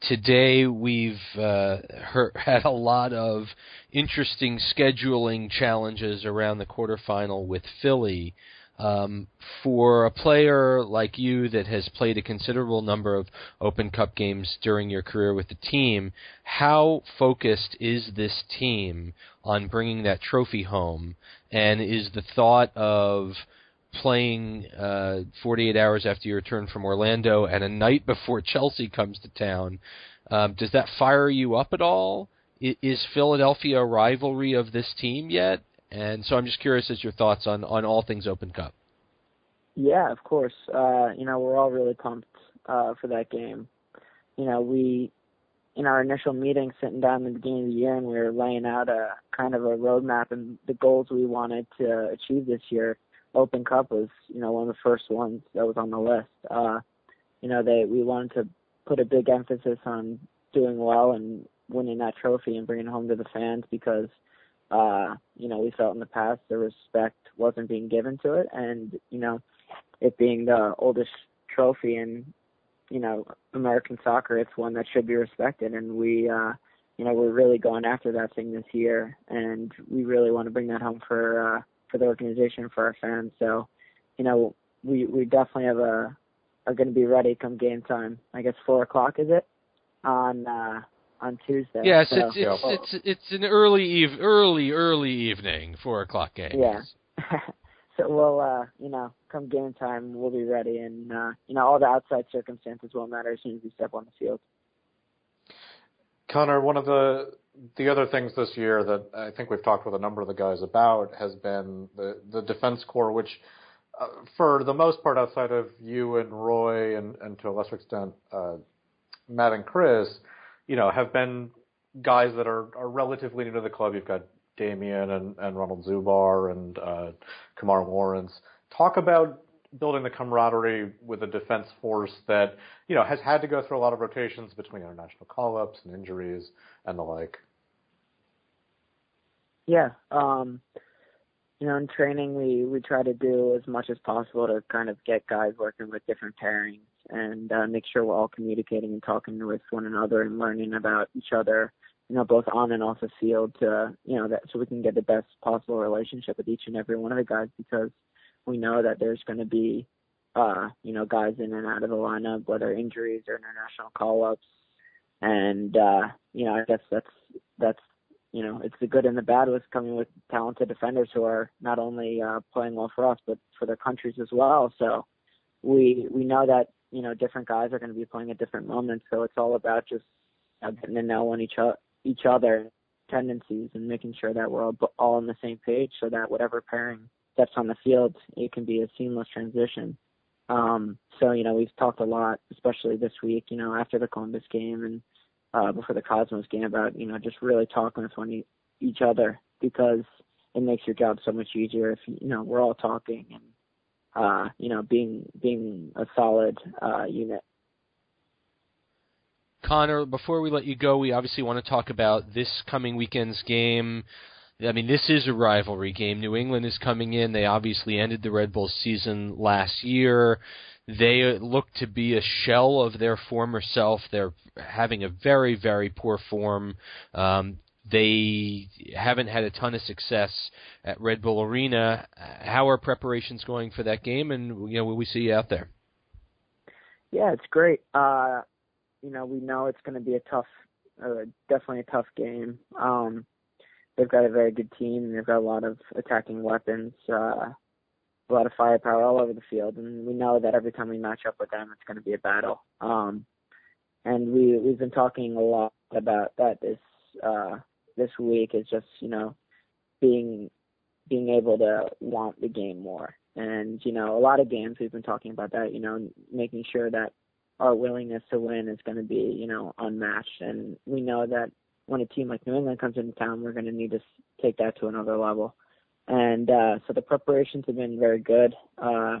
Today we've uh, heard, had a lot of interesting scheduling challenges around the quarterfinal with Philly. Um, for a player like you that has played a considerable number of Open Cup games during your career with the team, how focused is this team on bringing that trophy home? And is the thought of playing uh, 48 hours after you return from Orlando and a night before Chelsea comes to town. Um, does that fire you up at all? Is Philadelphia a rivalry of this team yet? And so I'm just curious as your thoughts on, on all things Open Cup. Yeah, of course. Uh, you know, we're all really pumped uh, for that game. You know, we in our initial meeting, sitting down at the beginning of the year, and we were laying out a kind of a roadmap and the goals we wanted to achieve this year. Open Cup was, you know, one of the first ones that was on the list. Uh, you know, they we wanted to put a big emphasis on doing well and winning that trophy and bringing it home to the fans because uh, you know, we felt in the past the respect wasn't being given to it. And, you know, it being the oldest trophy in, you know, American soccer, it's one that should be respected. And we uh you know, we're really going after that thing this year. And we really want to bring that home for uh for the organization for our fans. So, you know, we we definitely have a are going to be ready come game time. I guess four o'clock is it on uh, on Tuesday. Yes, so, it's it's, it's it's an early eve early early evening four o'clock game. Yeah. so we'll uh, you know come game time we'll be ready and uh, you know all the outside circumstances won't matter as soon as we step on the field. Connor, one of the the other things this year that I think we've talked with a number of the guys about has been the the defense corps, which uh, for the most part, outside of you and Roy, and, and to a lesser extent uh, Matt and Chris, you know, have been guys that are, are relatively new to the club. You've got Damien and, and Ronald Zubar and uh, Kemar Lawrence. Talk about building the camaraderie with a defense force that you know has had to go through a lot of rotations between international call-ups and injuries and the like. Yeah, um, you know, in training we we try to do as much as possible to kind of get guys working with different pairings and uh, make sure we're all communicating and talking with one another and learning about each other, you know, both on and off the field to you know that so we can get the best possible relationship with each and every one of the guys because we know that there's going to be uh, you know, guys in and out of the lineup, whether injuries or international call ups. And uh, you know, I guess that's that's you know, it's the good and the bad with coming with talented defenders who are not only uh, playing well for us but for their countries as well. So we we know that you know different guys are going to be playing at different moments. So it's all about just uh, getting to know on each o- each other tendencies and making sure that we're all, all on the same page, so that whatever pairing steps on the field, it can be a seamless transition. Um, so you know we've talked a lot, especially this week. You know after the Columbus game and uh, before the Cosmos game about you know just really talking with one each other because it makes your job so much easier if you know we're all talking and uh, you know being being a solid uh, unit. Connor, before we let you go, we obviously want to talk about this coming weekend's game. I mean, this is a rivalry game. New England is coming in. They obviously ended the Red Bull season last year. They look to be a shell of their former self. They're having a very, very poor form. Um, they haven't had a ton of success at Red Bull Arena. How are preparations going for that game, and you know, will we see you out there? Yeah, it's great. Uh, you know, we know it's going to be a tough, uh, definitely a tough game. Um, they've got a very good team. And they've got a lot of attacking weapons. Uh, a lot of firepower all over the field, and we know that every time we match up with them, it's going to be a battle. Um, and we we've been talking a lot about that this uh, this week is just you know being being able to want the game more, and you know a lot of games we've been talking about that. You know, making sure that our willingness to win is going to be you know unmatched, and we know that when a team like New England comes into town, we're going to need to take that to another level and uh, so the preparations have been very good. Uh,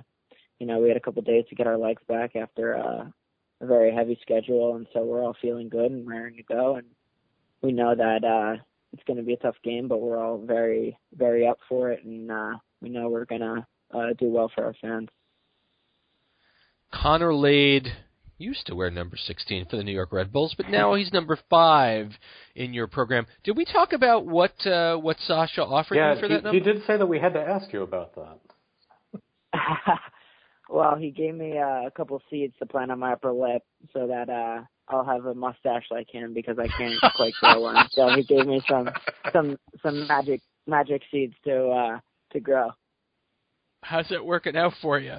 you know, we had a couple days to get our legs back after uh, a very heavy schedule, and so we're all feeling good and raring to go. And we know that uh, it's going to be a tough game, but we're all very, very up for it, and uh, we know we're going to uh, do well for our fans. Connor Lade used to wear number 16 for the New York Red Bulls, but now he's number five in your program. Did we talk about what uh, what Sasha offered yeah, you for he, that number? he did say that we had to ask you about that. well, he gave me uh, a couple seeds to plant on my upper lip so that uh I'll have a mustache like him because I can't quite grow one. So he gave me some some some magic magic seeds to uh to grow. How's it working out for you?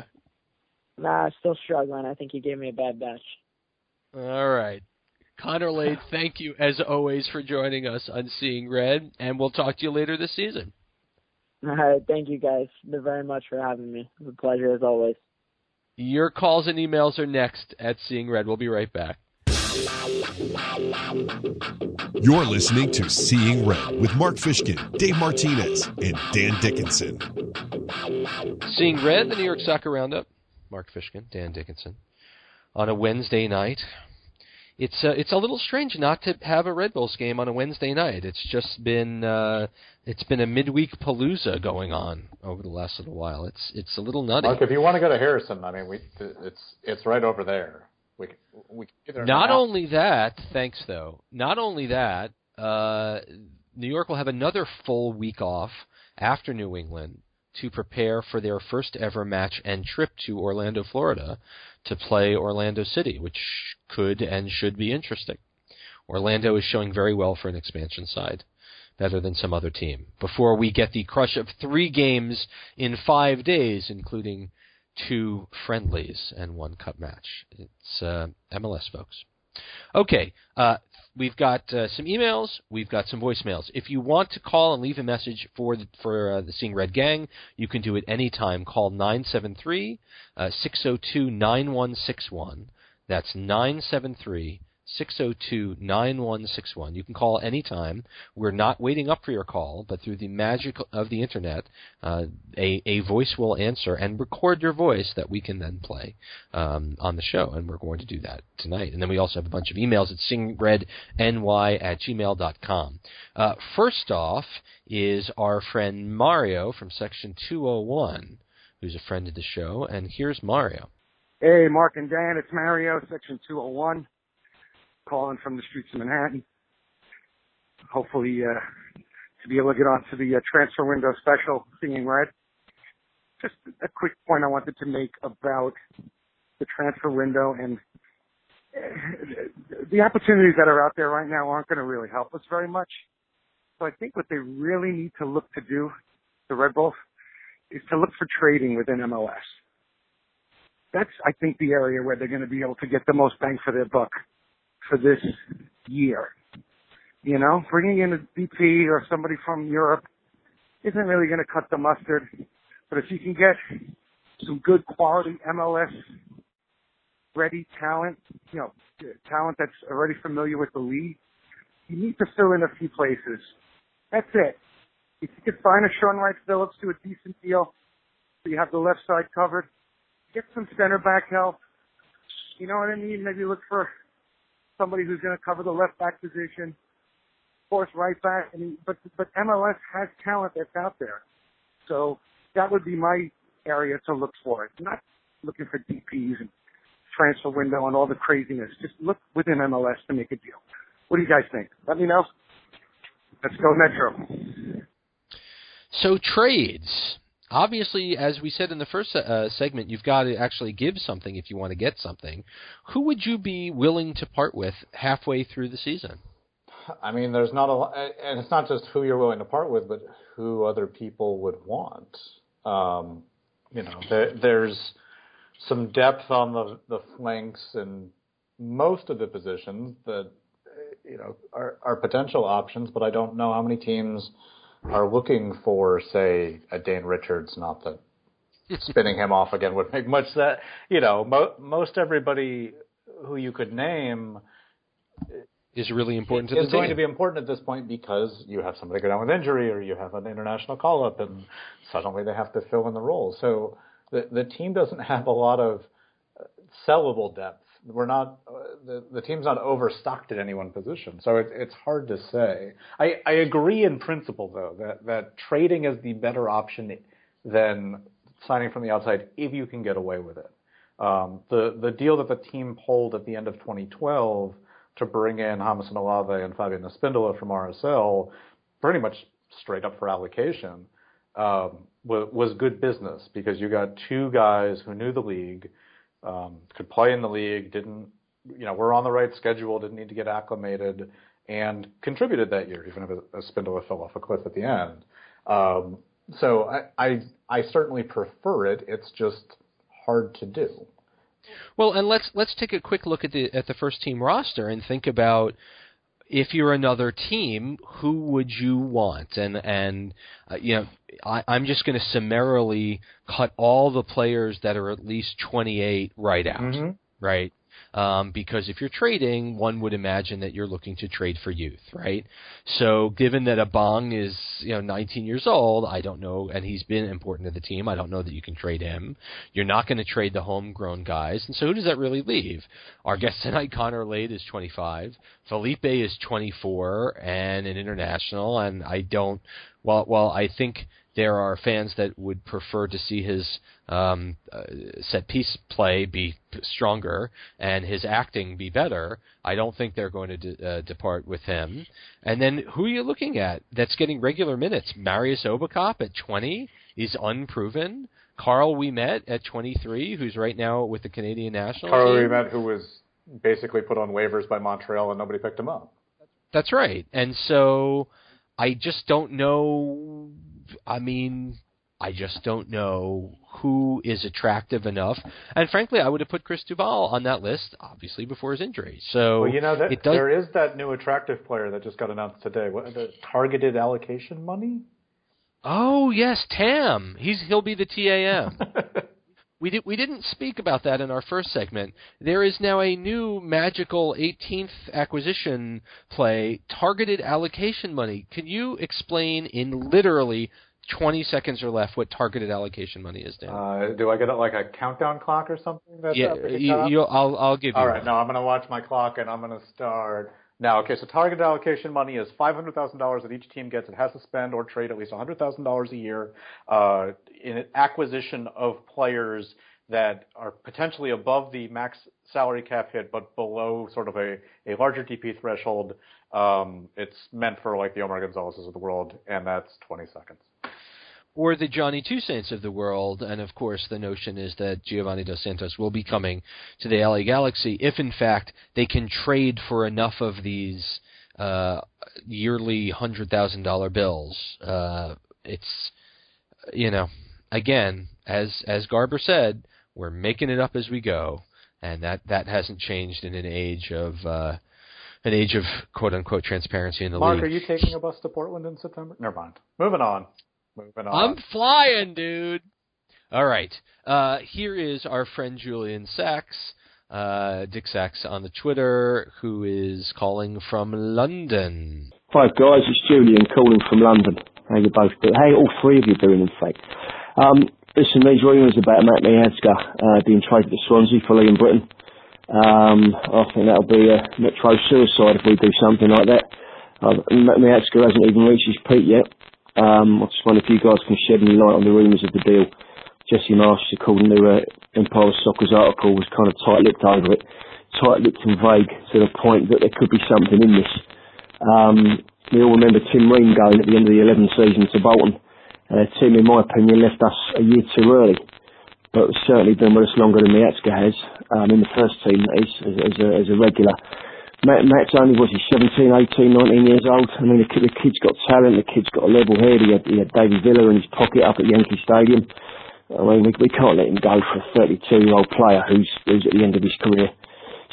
Nah, still struggling. I think he gave me a bad batch. All right. Connor Lade, thank you as always for joining us on Seeing Red, and we'll talk to you later this season. All right, thank you guys very much for having me. It's a pleasure as always. Your calls and emails are next at Seeing Red. We'll be right back. You're listening to Seeing Red with Mark Fishkin, Dave Martinez, and Dan Dickinson. Seeing Red, the New York Soccer Roundup. Mark Fishkin, Dan Dickinson. On a Wednesday night, it's uh, it's a little strange not to have a Red Bulls game on a Wednesday night. It's just been uh, it's been a midweek palooza going on over the last little while. It's it's a little nutty. Mark, if you want to go to Harrison, I mean, we it's it's right over there. We we not only that, thanks though. Not only that, uh, New York will have another full week off after New England to prepare for their first ever match and trip to Orlando, Florida, to play Orlando City, which could and should be interesting. Orlando is showing very well for an expansion side, better than some other team. Before we get the crush of three games in five days, including two friendlies and one cup match. It's uh, MLS, folks. Okay, uh, we've got uh, some emails, we've got some voicemails. If you want to call and leave a message for the, for uh, the Seeing Red Gang, you can do it anytime. Call 973 602 9161. That's 973 602 9161. You can call anytime. We're not waiting up for your call, but through the magic of the internet, uh, a, a voice will answer and record your voice that we can then play um, on the show. And we're going to do that tonight. And then we also have a bunch of emails at seeingredny at gmail.com. Uh, first off is our friend Mario from section 201, who's a friend of the show. And here's Mario. Hey, Mark and Dan, it's Mario, section 201 calling from the streets of Manhattan. Hopefully, uh, to be able to get onto the uh, transfer window special, Seeing Red. Just a quick point I wanted to make about the transfer window and uh, the opportunities that are out there right now aren't going to really help us very much. So I think what they really need to look to do, the Red Bulls, is to look for trading within MLS. That's, I think, the area where they're going to be able to get the most bang for their buck for this year. You know, bringing in a DP or somebody from Europe isn't really going to cut the mustard. But if you can get some good quality MLS ready talent, you know, talent that's already familiar with the league, you need to fill in a few places. That's it. If you could find a Shaun Wright-Phillips to a decent deal, so you have the left side covered, get some center back help. You know what I mean? Maybe look for somebody who's going to cover the left back position, force right back. I mean, but but MLS has talent that's out there, so that would be my area to look for. Not looking for DPS and transfer window and all the craziness. Just look within MLS to make a deal. What do you guys think? Let me know. Let's go Metro. So trades obviously, as we said in the first uh, segment, you've got to actually give something if you want to get something. Who would you be willing to part with halfway through the season? I mean, there's not a, and it's not just who you're willing to part with, but who other people would want. Um, you know, there, there's some depth on the the flanks and most of the positions that you know are, are potential options, but I don't know how many teams are looking for, say, a Dane Richards, not that spinning him off again would make much that you know mo- most everybody who you could name is really important to is going team. to be important at this point because you have somebody go down with injury or you have an international call up and suddenly they have to fill in the role. So the the team doesn't have a lot of uh, sellable depth we're not uh, the the team's not overstocked at any one position, so it, it's hard to say. I, I agree in principle though that that trading is the better option than signing from the outside if you can get away with it. Um, the the deal that the team pulled at the end of 2012 to bring in Jamison Olave and Fabian Espindola from RSL, pretty much straight up for allocation, um, was, was good business because you got two guys who knew the league um, could play in the league, didn't, you know, were on the right schedule, didn't need to get acclimated, and contributed that year, even if a, Spindola fell off a cliff at the end. Um, so I, I, I certainly prefer it. It's just hard to do. Well, and let's let's take a quick look at the at the first team roster and think about if you're another team, who would you want? And and uh, you know, I, I'm just going to summarily cut all the players that are at least 28 right out, mm-hmm. right? Um, because if you're trading, one would imagine that you're looking to trade for youth, right? So given that Abang is, you know, 19 years old, I don't know, and he's been important to the team, I don't know that you can trade him. You're not going to trade the homegrown guys, and so who does that really leave? Our guest tonight, Connor Lade, is 25. Felipe is 24 and an international, and I don't, well, well, I think there are fans that would prefer to see his um, uh, set piece play be stronger and his acting be better. I don't think they're going to de- uh, depart with him. And then who are you looking at that's getting regular minutes? Marius Obekop at 20 is unproven. Carl We Met at 23, who's right now with the Canadian national Carl team. met who was basically put on waivers by Montreal and nobody picked him up. That's right. And so I just don't know I mean, I just don't know who is attractive enough. And frankly, I would have put Chris Duvall on that list, obviously before his injury. So well, you know, that, does... there is that new attractive player that just got announced today. What the targeted allocation money? Oh yes, Tam. He's he'll be the TAM. we did we didn't speak about that in our first segment. There is now a new magical 18th acquisition play, targeted allocation money. Can you explain in literally 20 seconds or left what targeted allocation money is, Dan. Uh, do I get like a countdown clock or something? That's yeah, you, I'll, I'll give you. All right, one. now I'm going to watch my clock and I'm going to start. Now, okay, so target allocation money is $500,000 that each team gets. It has to spend or trade at least $100,000 a year uh, in acquisition of players that are potentially above the max salary cap hit, but below sort of a, a larger DP threshold. Um, it's meant for like the Omar Gonzalez's of the world, and that's 20 seconds or the Johnny Two Saints of the world. And of course, the notion is that Giovanni Dos Santos will be coming to the LA Galaxy if, in fact, they can trade for enough of these uh, yearly hundred thousand dollar bills. Uh, it's you know, again, as as Garber said, we're making it up as we go, and that that hasn't changed in an age of. Uh, an age of quote unquote transparency in the Mark, league. Mark, are you taking a bus to Portland in September? Never mind. Moving on. Moving on. I'm flying, dude. All right. Uh, here is our friend Julian Sachs, uh, Dick Sachs on the Twitter, who is calling from London. Hi guys, it's Julian calling from London. How you both doing? Hey, all three of you doing, in fact. Um, listen, these rumours about Matt Miazga uh, being traded to Swansea for Leon Britton. Um, I think that'll be a metro suicide if we do something like that. Uh, Matt Miazga hasn't even reached his peak yet. Um, I just wonder if you guys can shed any light on the rumours of the deal. Jesse Marsch, according to uh, Empire Soccer's article, was kind of tight-lipped over it, tight-lipped and vague to the point that there could be something in this. Um, we all remember Tim Ream going at the end of the 11 season to Bolton. Uh, Tim, in my opinion, left us a year too early, but certainly been with us longer than Miazga has um, in the first team as, as, as, a, as a regular. Matt, Matt's only, was he 17, 18, 19 years old? I mean, the, kid, the kid's got talent, the kid's got a level head. He had, he had David Villa in his pocket up at Yankee Stadium. I mean, we, we can't let him go for a 32-year-old player who's, who's at the end of his career.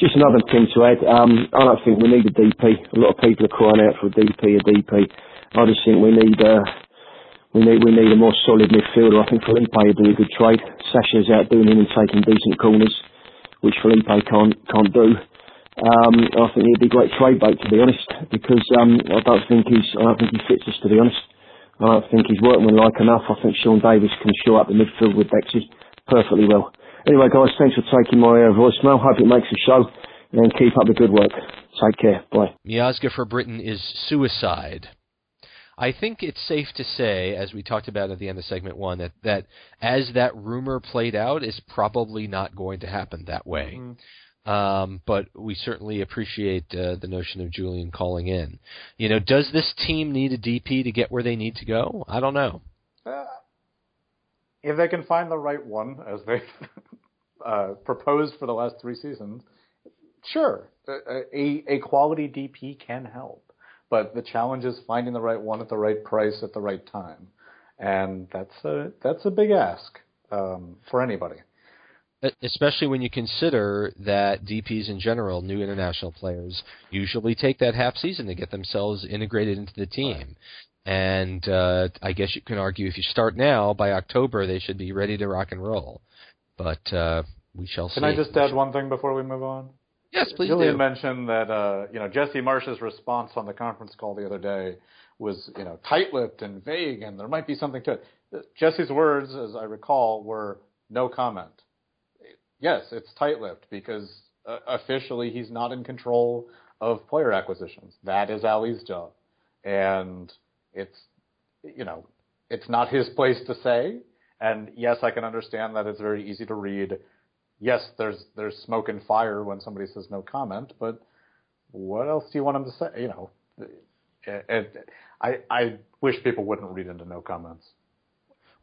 Just another thing to add, um, I don't think we need a DP. A lot of people are crying out for a DP, a DP. I just think we need, uh, we need, we need a more solid midfielder. I think Felipe would be a good trade. Sasha's out doing him and taking decent corners, which Felipe can't, can't do. Um, I think he'd be a great trade bait to be honest, because um, I don't think he's I don't think he fits us to be honest. I don't think he's working like enough. I think Sean Davis can show up the midfield with Dexys perfectly well. Anyway, guys, thanks for taking my uh, voicemail. Hope it makes the show, and keep up the good work. Take care. Bye. Miazga for Britton is suicide. I think it's safe to say, as we talked about at the end of segment one, that, that as that rumor played out, is probably not going to happen that way. Mm-hmm. Um, but we certainly appreciate uh, the notion of Julian calling in. You know, does this team need a DP to get where they need to go? I don't know. Uh, if they can find the right one, as they've uh, proposed for the last three seasons, sure, a, a quality DP can help. But the challenge is finding the right one at the right price at the right time, and that's a that's a big ask um, for anybody especially when you consider that DPs in general, new international players, usually take that half season to get themselves integrated into the team. Right. And uh, I guess you can argue if you start now, by October they should be ready to rock and roll. But uh, we shall Can see. Can I just add one thing before we move on? Yes, please Julian do. mentioned that uh, you know Jesse Marsch's response on the conference call the other day was you know tight-lipped and vague, and there might be something to it. Jesse's words, as I recall, were no comment. Yes, it's tight-lipped because uh, officially he's not in control of player acquisitions. That is Ali's job, and it's you know it's not his place to say. And yes, I can understand that it's very easy to read yes, there's there's smoke and fire when somebody says no comment, but what else do you want them to say? You know, it, it, I I wish people wouldn't read into no comments.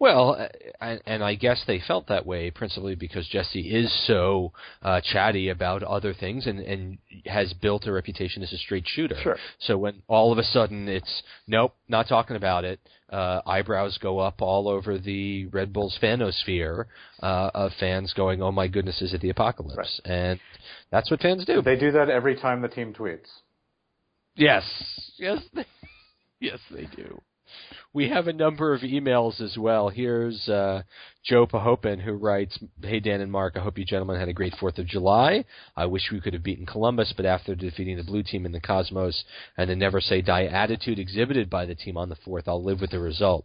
Well, and, and I guess they felt that way principally because Jesse is so uh, chatty about other things and, and has built a reputation as a straight shooter. Sure. So when all of a sudden it's nope, not talking about it, uh, eyebrows go up all over the Red Bulls fanosphere uh, of fans going, "Oh my goodness, is it the apocalypse?" Right. And that's what fans do. They do that every time the team tweets. Yes, yes, they, yes, they do. We have a number of emails as well. Here's uh, Joe Pahopin who writes, "Hey Dan and Mark, I hope you gentlemen had a great Fourth of July. I wish we could have beaten Columbus, but after defeating the blue team in the Cosmos and the never say die attitude exhibited by the team on the fourth, I'll live with the result."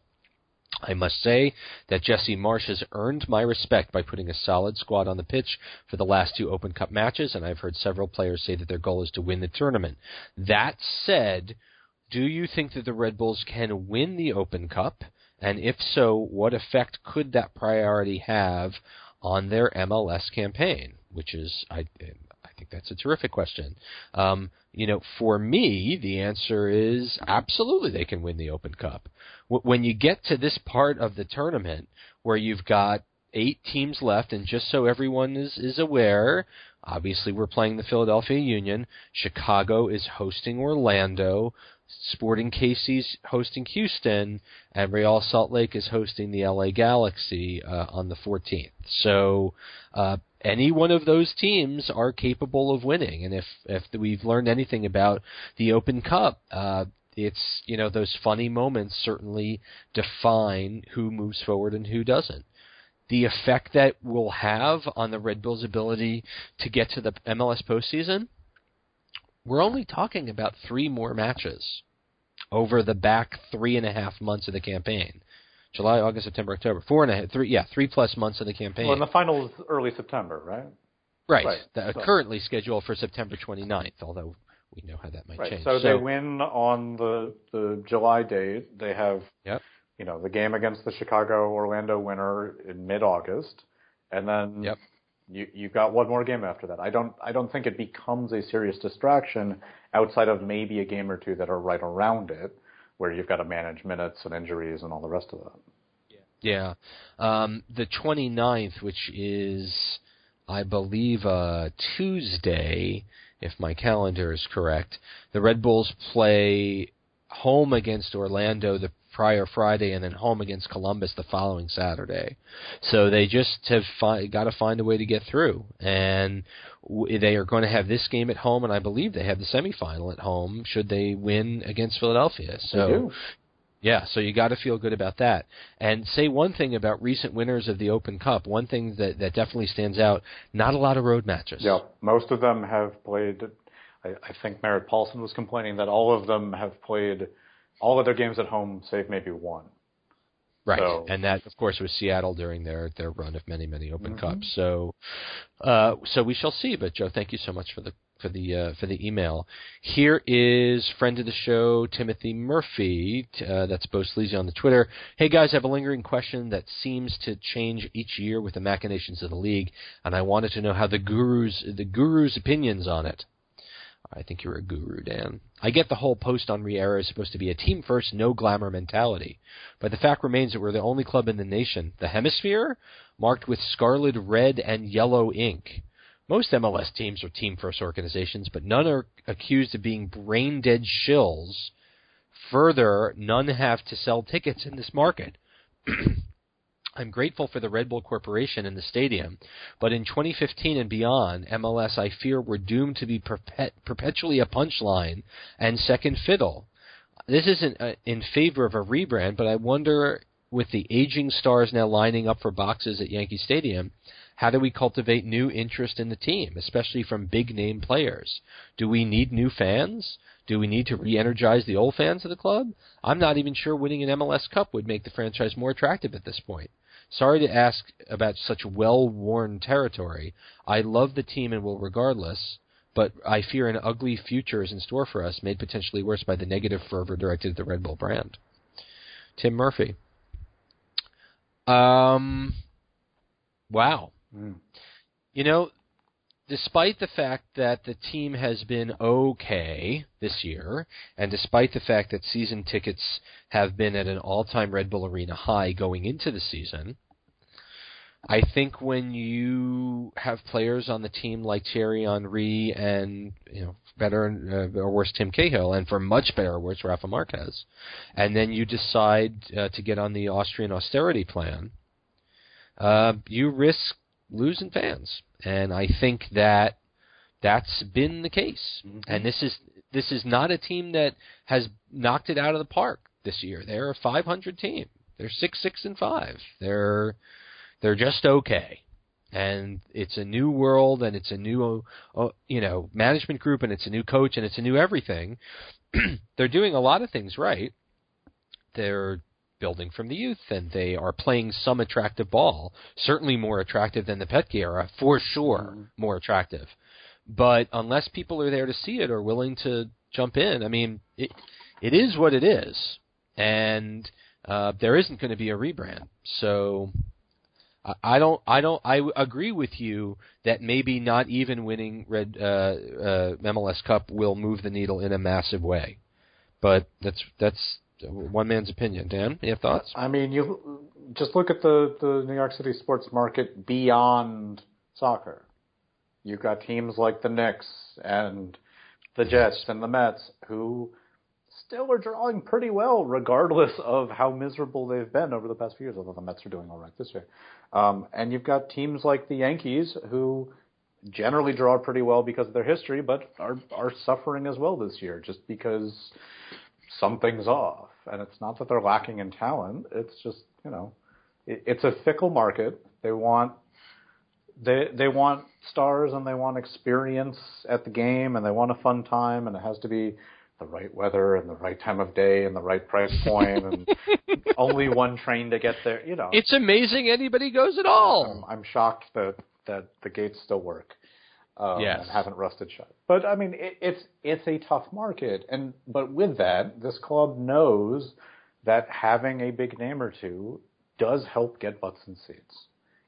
I must say that Jesse Marsch has earned my respect by putting a solid squad on the pitch for the last two Open Cup matches, and I've heard several players say that their goal is to win the tournament. That said, do you think that the Red Bulls can win the Open Cup? And if so, what effect could that priority have on their MLS campaign? Which is, I, I think that's a terrific question. Um, you know, for me, the answer is absolutely they can win the Open Cup. When you get to this part of the tournament where you've got eight teams left, and just so everyone is, is aware, obviously we're playing the Philadelphia Union. Chicago is hosting Orlando. Sporting KC's hosting Houston, and Real Salt Lake is hosting the LA Galaxy uh, on the 14th. So uh, any one of those teams are capable of winning, and if if we've learned anything about the Open Cup, uh, it's you know those funny moments certainly define who moves forward and who doesn't. The effect that will have on the Red Bulls' ability to get to the MLS postseason we're only talking about three more matches over the back three and a half months of the campaign. July, August, September, October. Four and a half, three, yeah, three plus months of the campaign. Well, and the final is early September, right? Right. Right. The, uh, So- Currently scheduled for September 29th, although we know how that might Right. change. So, they win on the the July date. They have Yep. you know the game against the Chicago Orlando winner in mid August, and then Yep. You you got one more game after that. I don't I don't think it becomes a serious distraction outside of maybe a game or two that are right around it, where you've got to manage minutes and injuries and all the rest of that. Yeah. Um, the 29th, which is, I believe, a Tuesday, if my calendar is correct, the Red Bulls play home against Orlando the prior Friday and then home against Columbus the following Saturday. So they just have fi- got to find a way to get through. And w- they are going to have this game at home, and I believe they have the semifinal at home should they win against Philadelphia. So yeah, so you got to feel good about that. And say one thing about recent winners of the Open Cup. One thing that that definitely stands out: not a lot of road matches. Yeah, most of them have played. I, I think Merritt Paulson was complaining that all of them have played all of their games at home, save maybe one. Right, So- and that of course was Seattle during their their run of many many Open Mhm. Cups. So, uh, so we shall see. But Joe, thank you so much for the for the uh, for the email. Here is friend of the show Timothy Murphy. Uh, that's Bo Sleazy on the Twitter. Hey guys, I have a lingering question that seems to change each year with the machinations of the league, and I wanted to know how the gurus the gurus' opinions on it. I think you're a guru, Dan. I get the whole post on Riera is supposed to be a team first, no glamour mentality. But the fact remains that we're the only club in the nation, the hemisphere, marked with scarlet, red, and yellow ink. Most MLS teams are team first organizations, but none are accused of being brain dead shills. Further, none have to sell tickets in this market. I'm grateful for the Red Bull Corporation and the stadium, but in 2015 and beyond, MLS, I fear, we're doomed to be perpet- perpetually a punchline and second fiddle. This isn't uh, in favor of a rebrand, but I wonder, with the aging stars now lining up for boxes at Yankee Stadium, How do we cultivate new interest in the team, especially from big name players? Do we need new fans? Do we need to re-energize the old fans of the club? I'm not even sure winning an MLS Cup would make the franchise more attractive at this point. Sorry to ask about such well-worn territory. I love the team and will regardless, but I fear an ugly future is in store for us, made potentially worse by the negative fervor directed at the Red Bull brand. Tim Murphy. Um, wow. Mm. You know, despite the fact that the team has been okay this year, and despite the fact that season tickets have been at an all-time Red Bull Arena high going into the season, I think when you have players on the team like Thierry Henry and you know better uh, or worse Tim Cahill, and for much better or worse Rafa Marquez, and then you decide uh, to get on the Austrian austerity plan, uh, you risk losing fans, and I think that that's been the case. Mm-hmm. And this is this is not a team that has knocked it out of the park this year. They're a 500 team. They're six six and five. They're they're just okay. And it's a new world, and it's a new, you know, management group, and it's a new coach, and it's a new everything. they're doing a lot of things right. They're building from the youth, and they are playing some attractive ball. Certainly more attractive than the Petke era, for sure, mm-hmm. more attractive. But unless people are there to see it or willing to jump in, I mean, it it is what it is, and uh, there isn't going to be a rebrand. So I don't. I don't. I agree with you that maybe not even winning Red uh, uh, MLS Cup will move the needle in a massive way, but that's that's one man's opinion. Dan, you have thoughts? I mean, you just look at the the New York City sports market beyond soccer. You've got teams like the Knicks and the Jets and the Mets who still are drawing pretty well, regardless of how miserable they've been over the past few years. Although the Mets are doing all right this year, um, and you've got teams like the Yankees who generally draw pretty well because of their history, but are are suffering as well this year just because something's off. And it's not that they're lacking in talent; it's just you know, it, it's a fickle market. They want they they want stars and they want experience at the game and they want a fun time and it has to be the right weather and the right time of day and the right price point and only one train to get there. You know, it's amazing anybody goes at all. I'm, I'm shocked that that the gates still work. Um, yes. and haven't rusted shut. But I mean, it, it's it's a tough market, and but with that, this club knows that having a big name or two does help get butts in seats,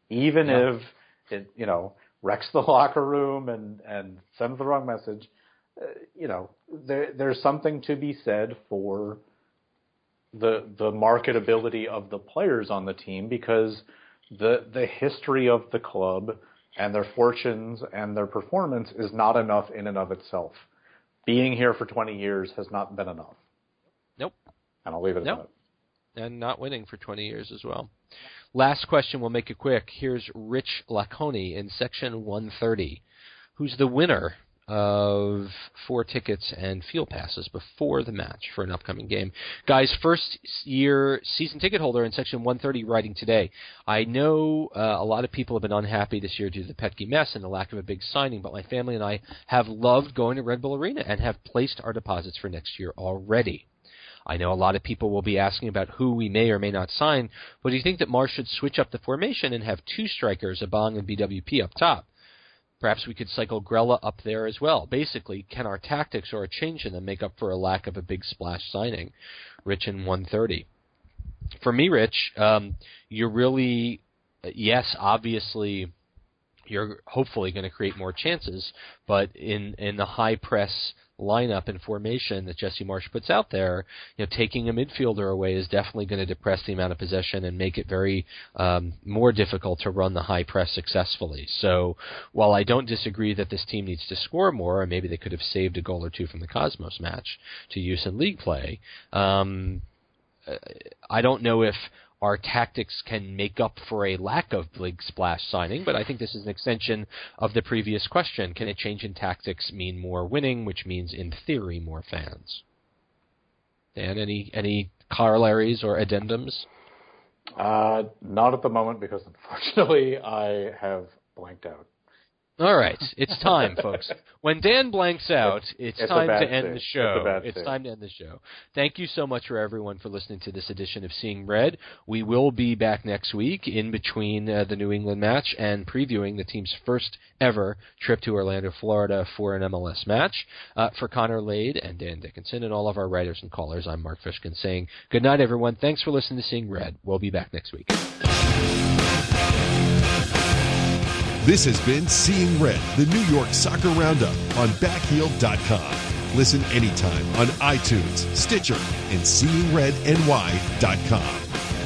even yeah. if it you know wrecks the locker room and and sends the wrong message. Uh, you know, there, there's something to be said for the the marketability of the players on the team because the the history of the club and their fortunes and their performance is not enough in and of itself. Being here for 20 years has not been enough. Nope. And I'll leave it nope. at that. And not winning for 20 years as well. Last question, we'll make it quick. Here's Rich Laconi in section 130, who's the winner of four tickets and field passes before the match for an upcoming game. Guys, first year season ticket holder in section 130 writing today. I know uh, a lot of people have been unhappy this year due to the Petke mess and the lack of a big signing, but my family and I have loved going to Red Bull Arena and have placed our deposits for next year already. I know a lot of people will be asking about who we may or may not sign, but do you think that Marsch should switch up the formation and have two strikers, Abang and BWP, up top? Perhaps we could cycle Grella up there as well. Basically, can our tactics or a change in them make up for a lack of a big splash signing? Rich in 130. For me, Rich, um, you're really, yes, obviously, you're hopefully going to create more chances, but in in the high press lineup and formation that Jesse Marsch puts out there, you know, taking a midfielder away is definitely going to depress the amount of possession and make it very um, more difficult to run the high press successfully. So while I don't disagree that this team needs to score more, and maybe they could have saved a goal or two from the Cosmos match to use in league play, um, I don't know if our tactics can make up for a lack of big splash signing, but I think this is an extension of the previous question. Can a change in tactics mean more winning, which means in theory more fans? Dan, any any corollaries or addendums? Uh, not at the moment because unfortunately I have blanked out. All right, it's time, folks. When Dan blanks out, it's, it's time to end save. the show. It's, it's time to end the show. Thank you so much for everyone for listening to this edition of Seeing Red. We will be back next week in between uh, the New England match and previewing the team's first ever trip to Orlando, Florida for an MLS match. Uh, for Connor Lade and Dan Dickinson and all of our writers and callers, I'm Mark Fishkin saying good night, everyone. Thanks for listening to Seeing Red. We'll be back next week. This has been Seeing Red, the New York Soccer Roundup on backheel.com. Listen anytime on iTunes, Stitcher, and SeeingRedNY.com.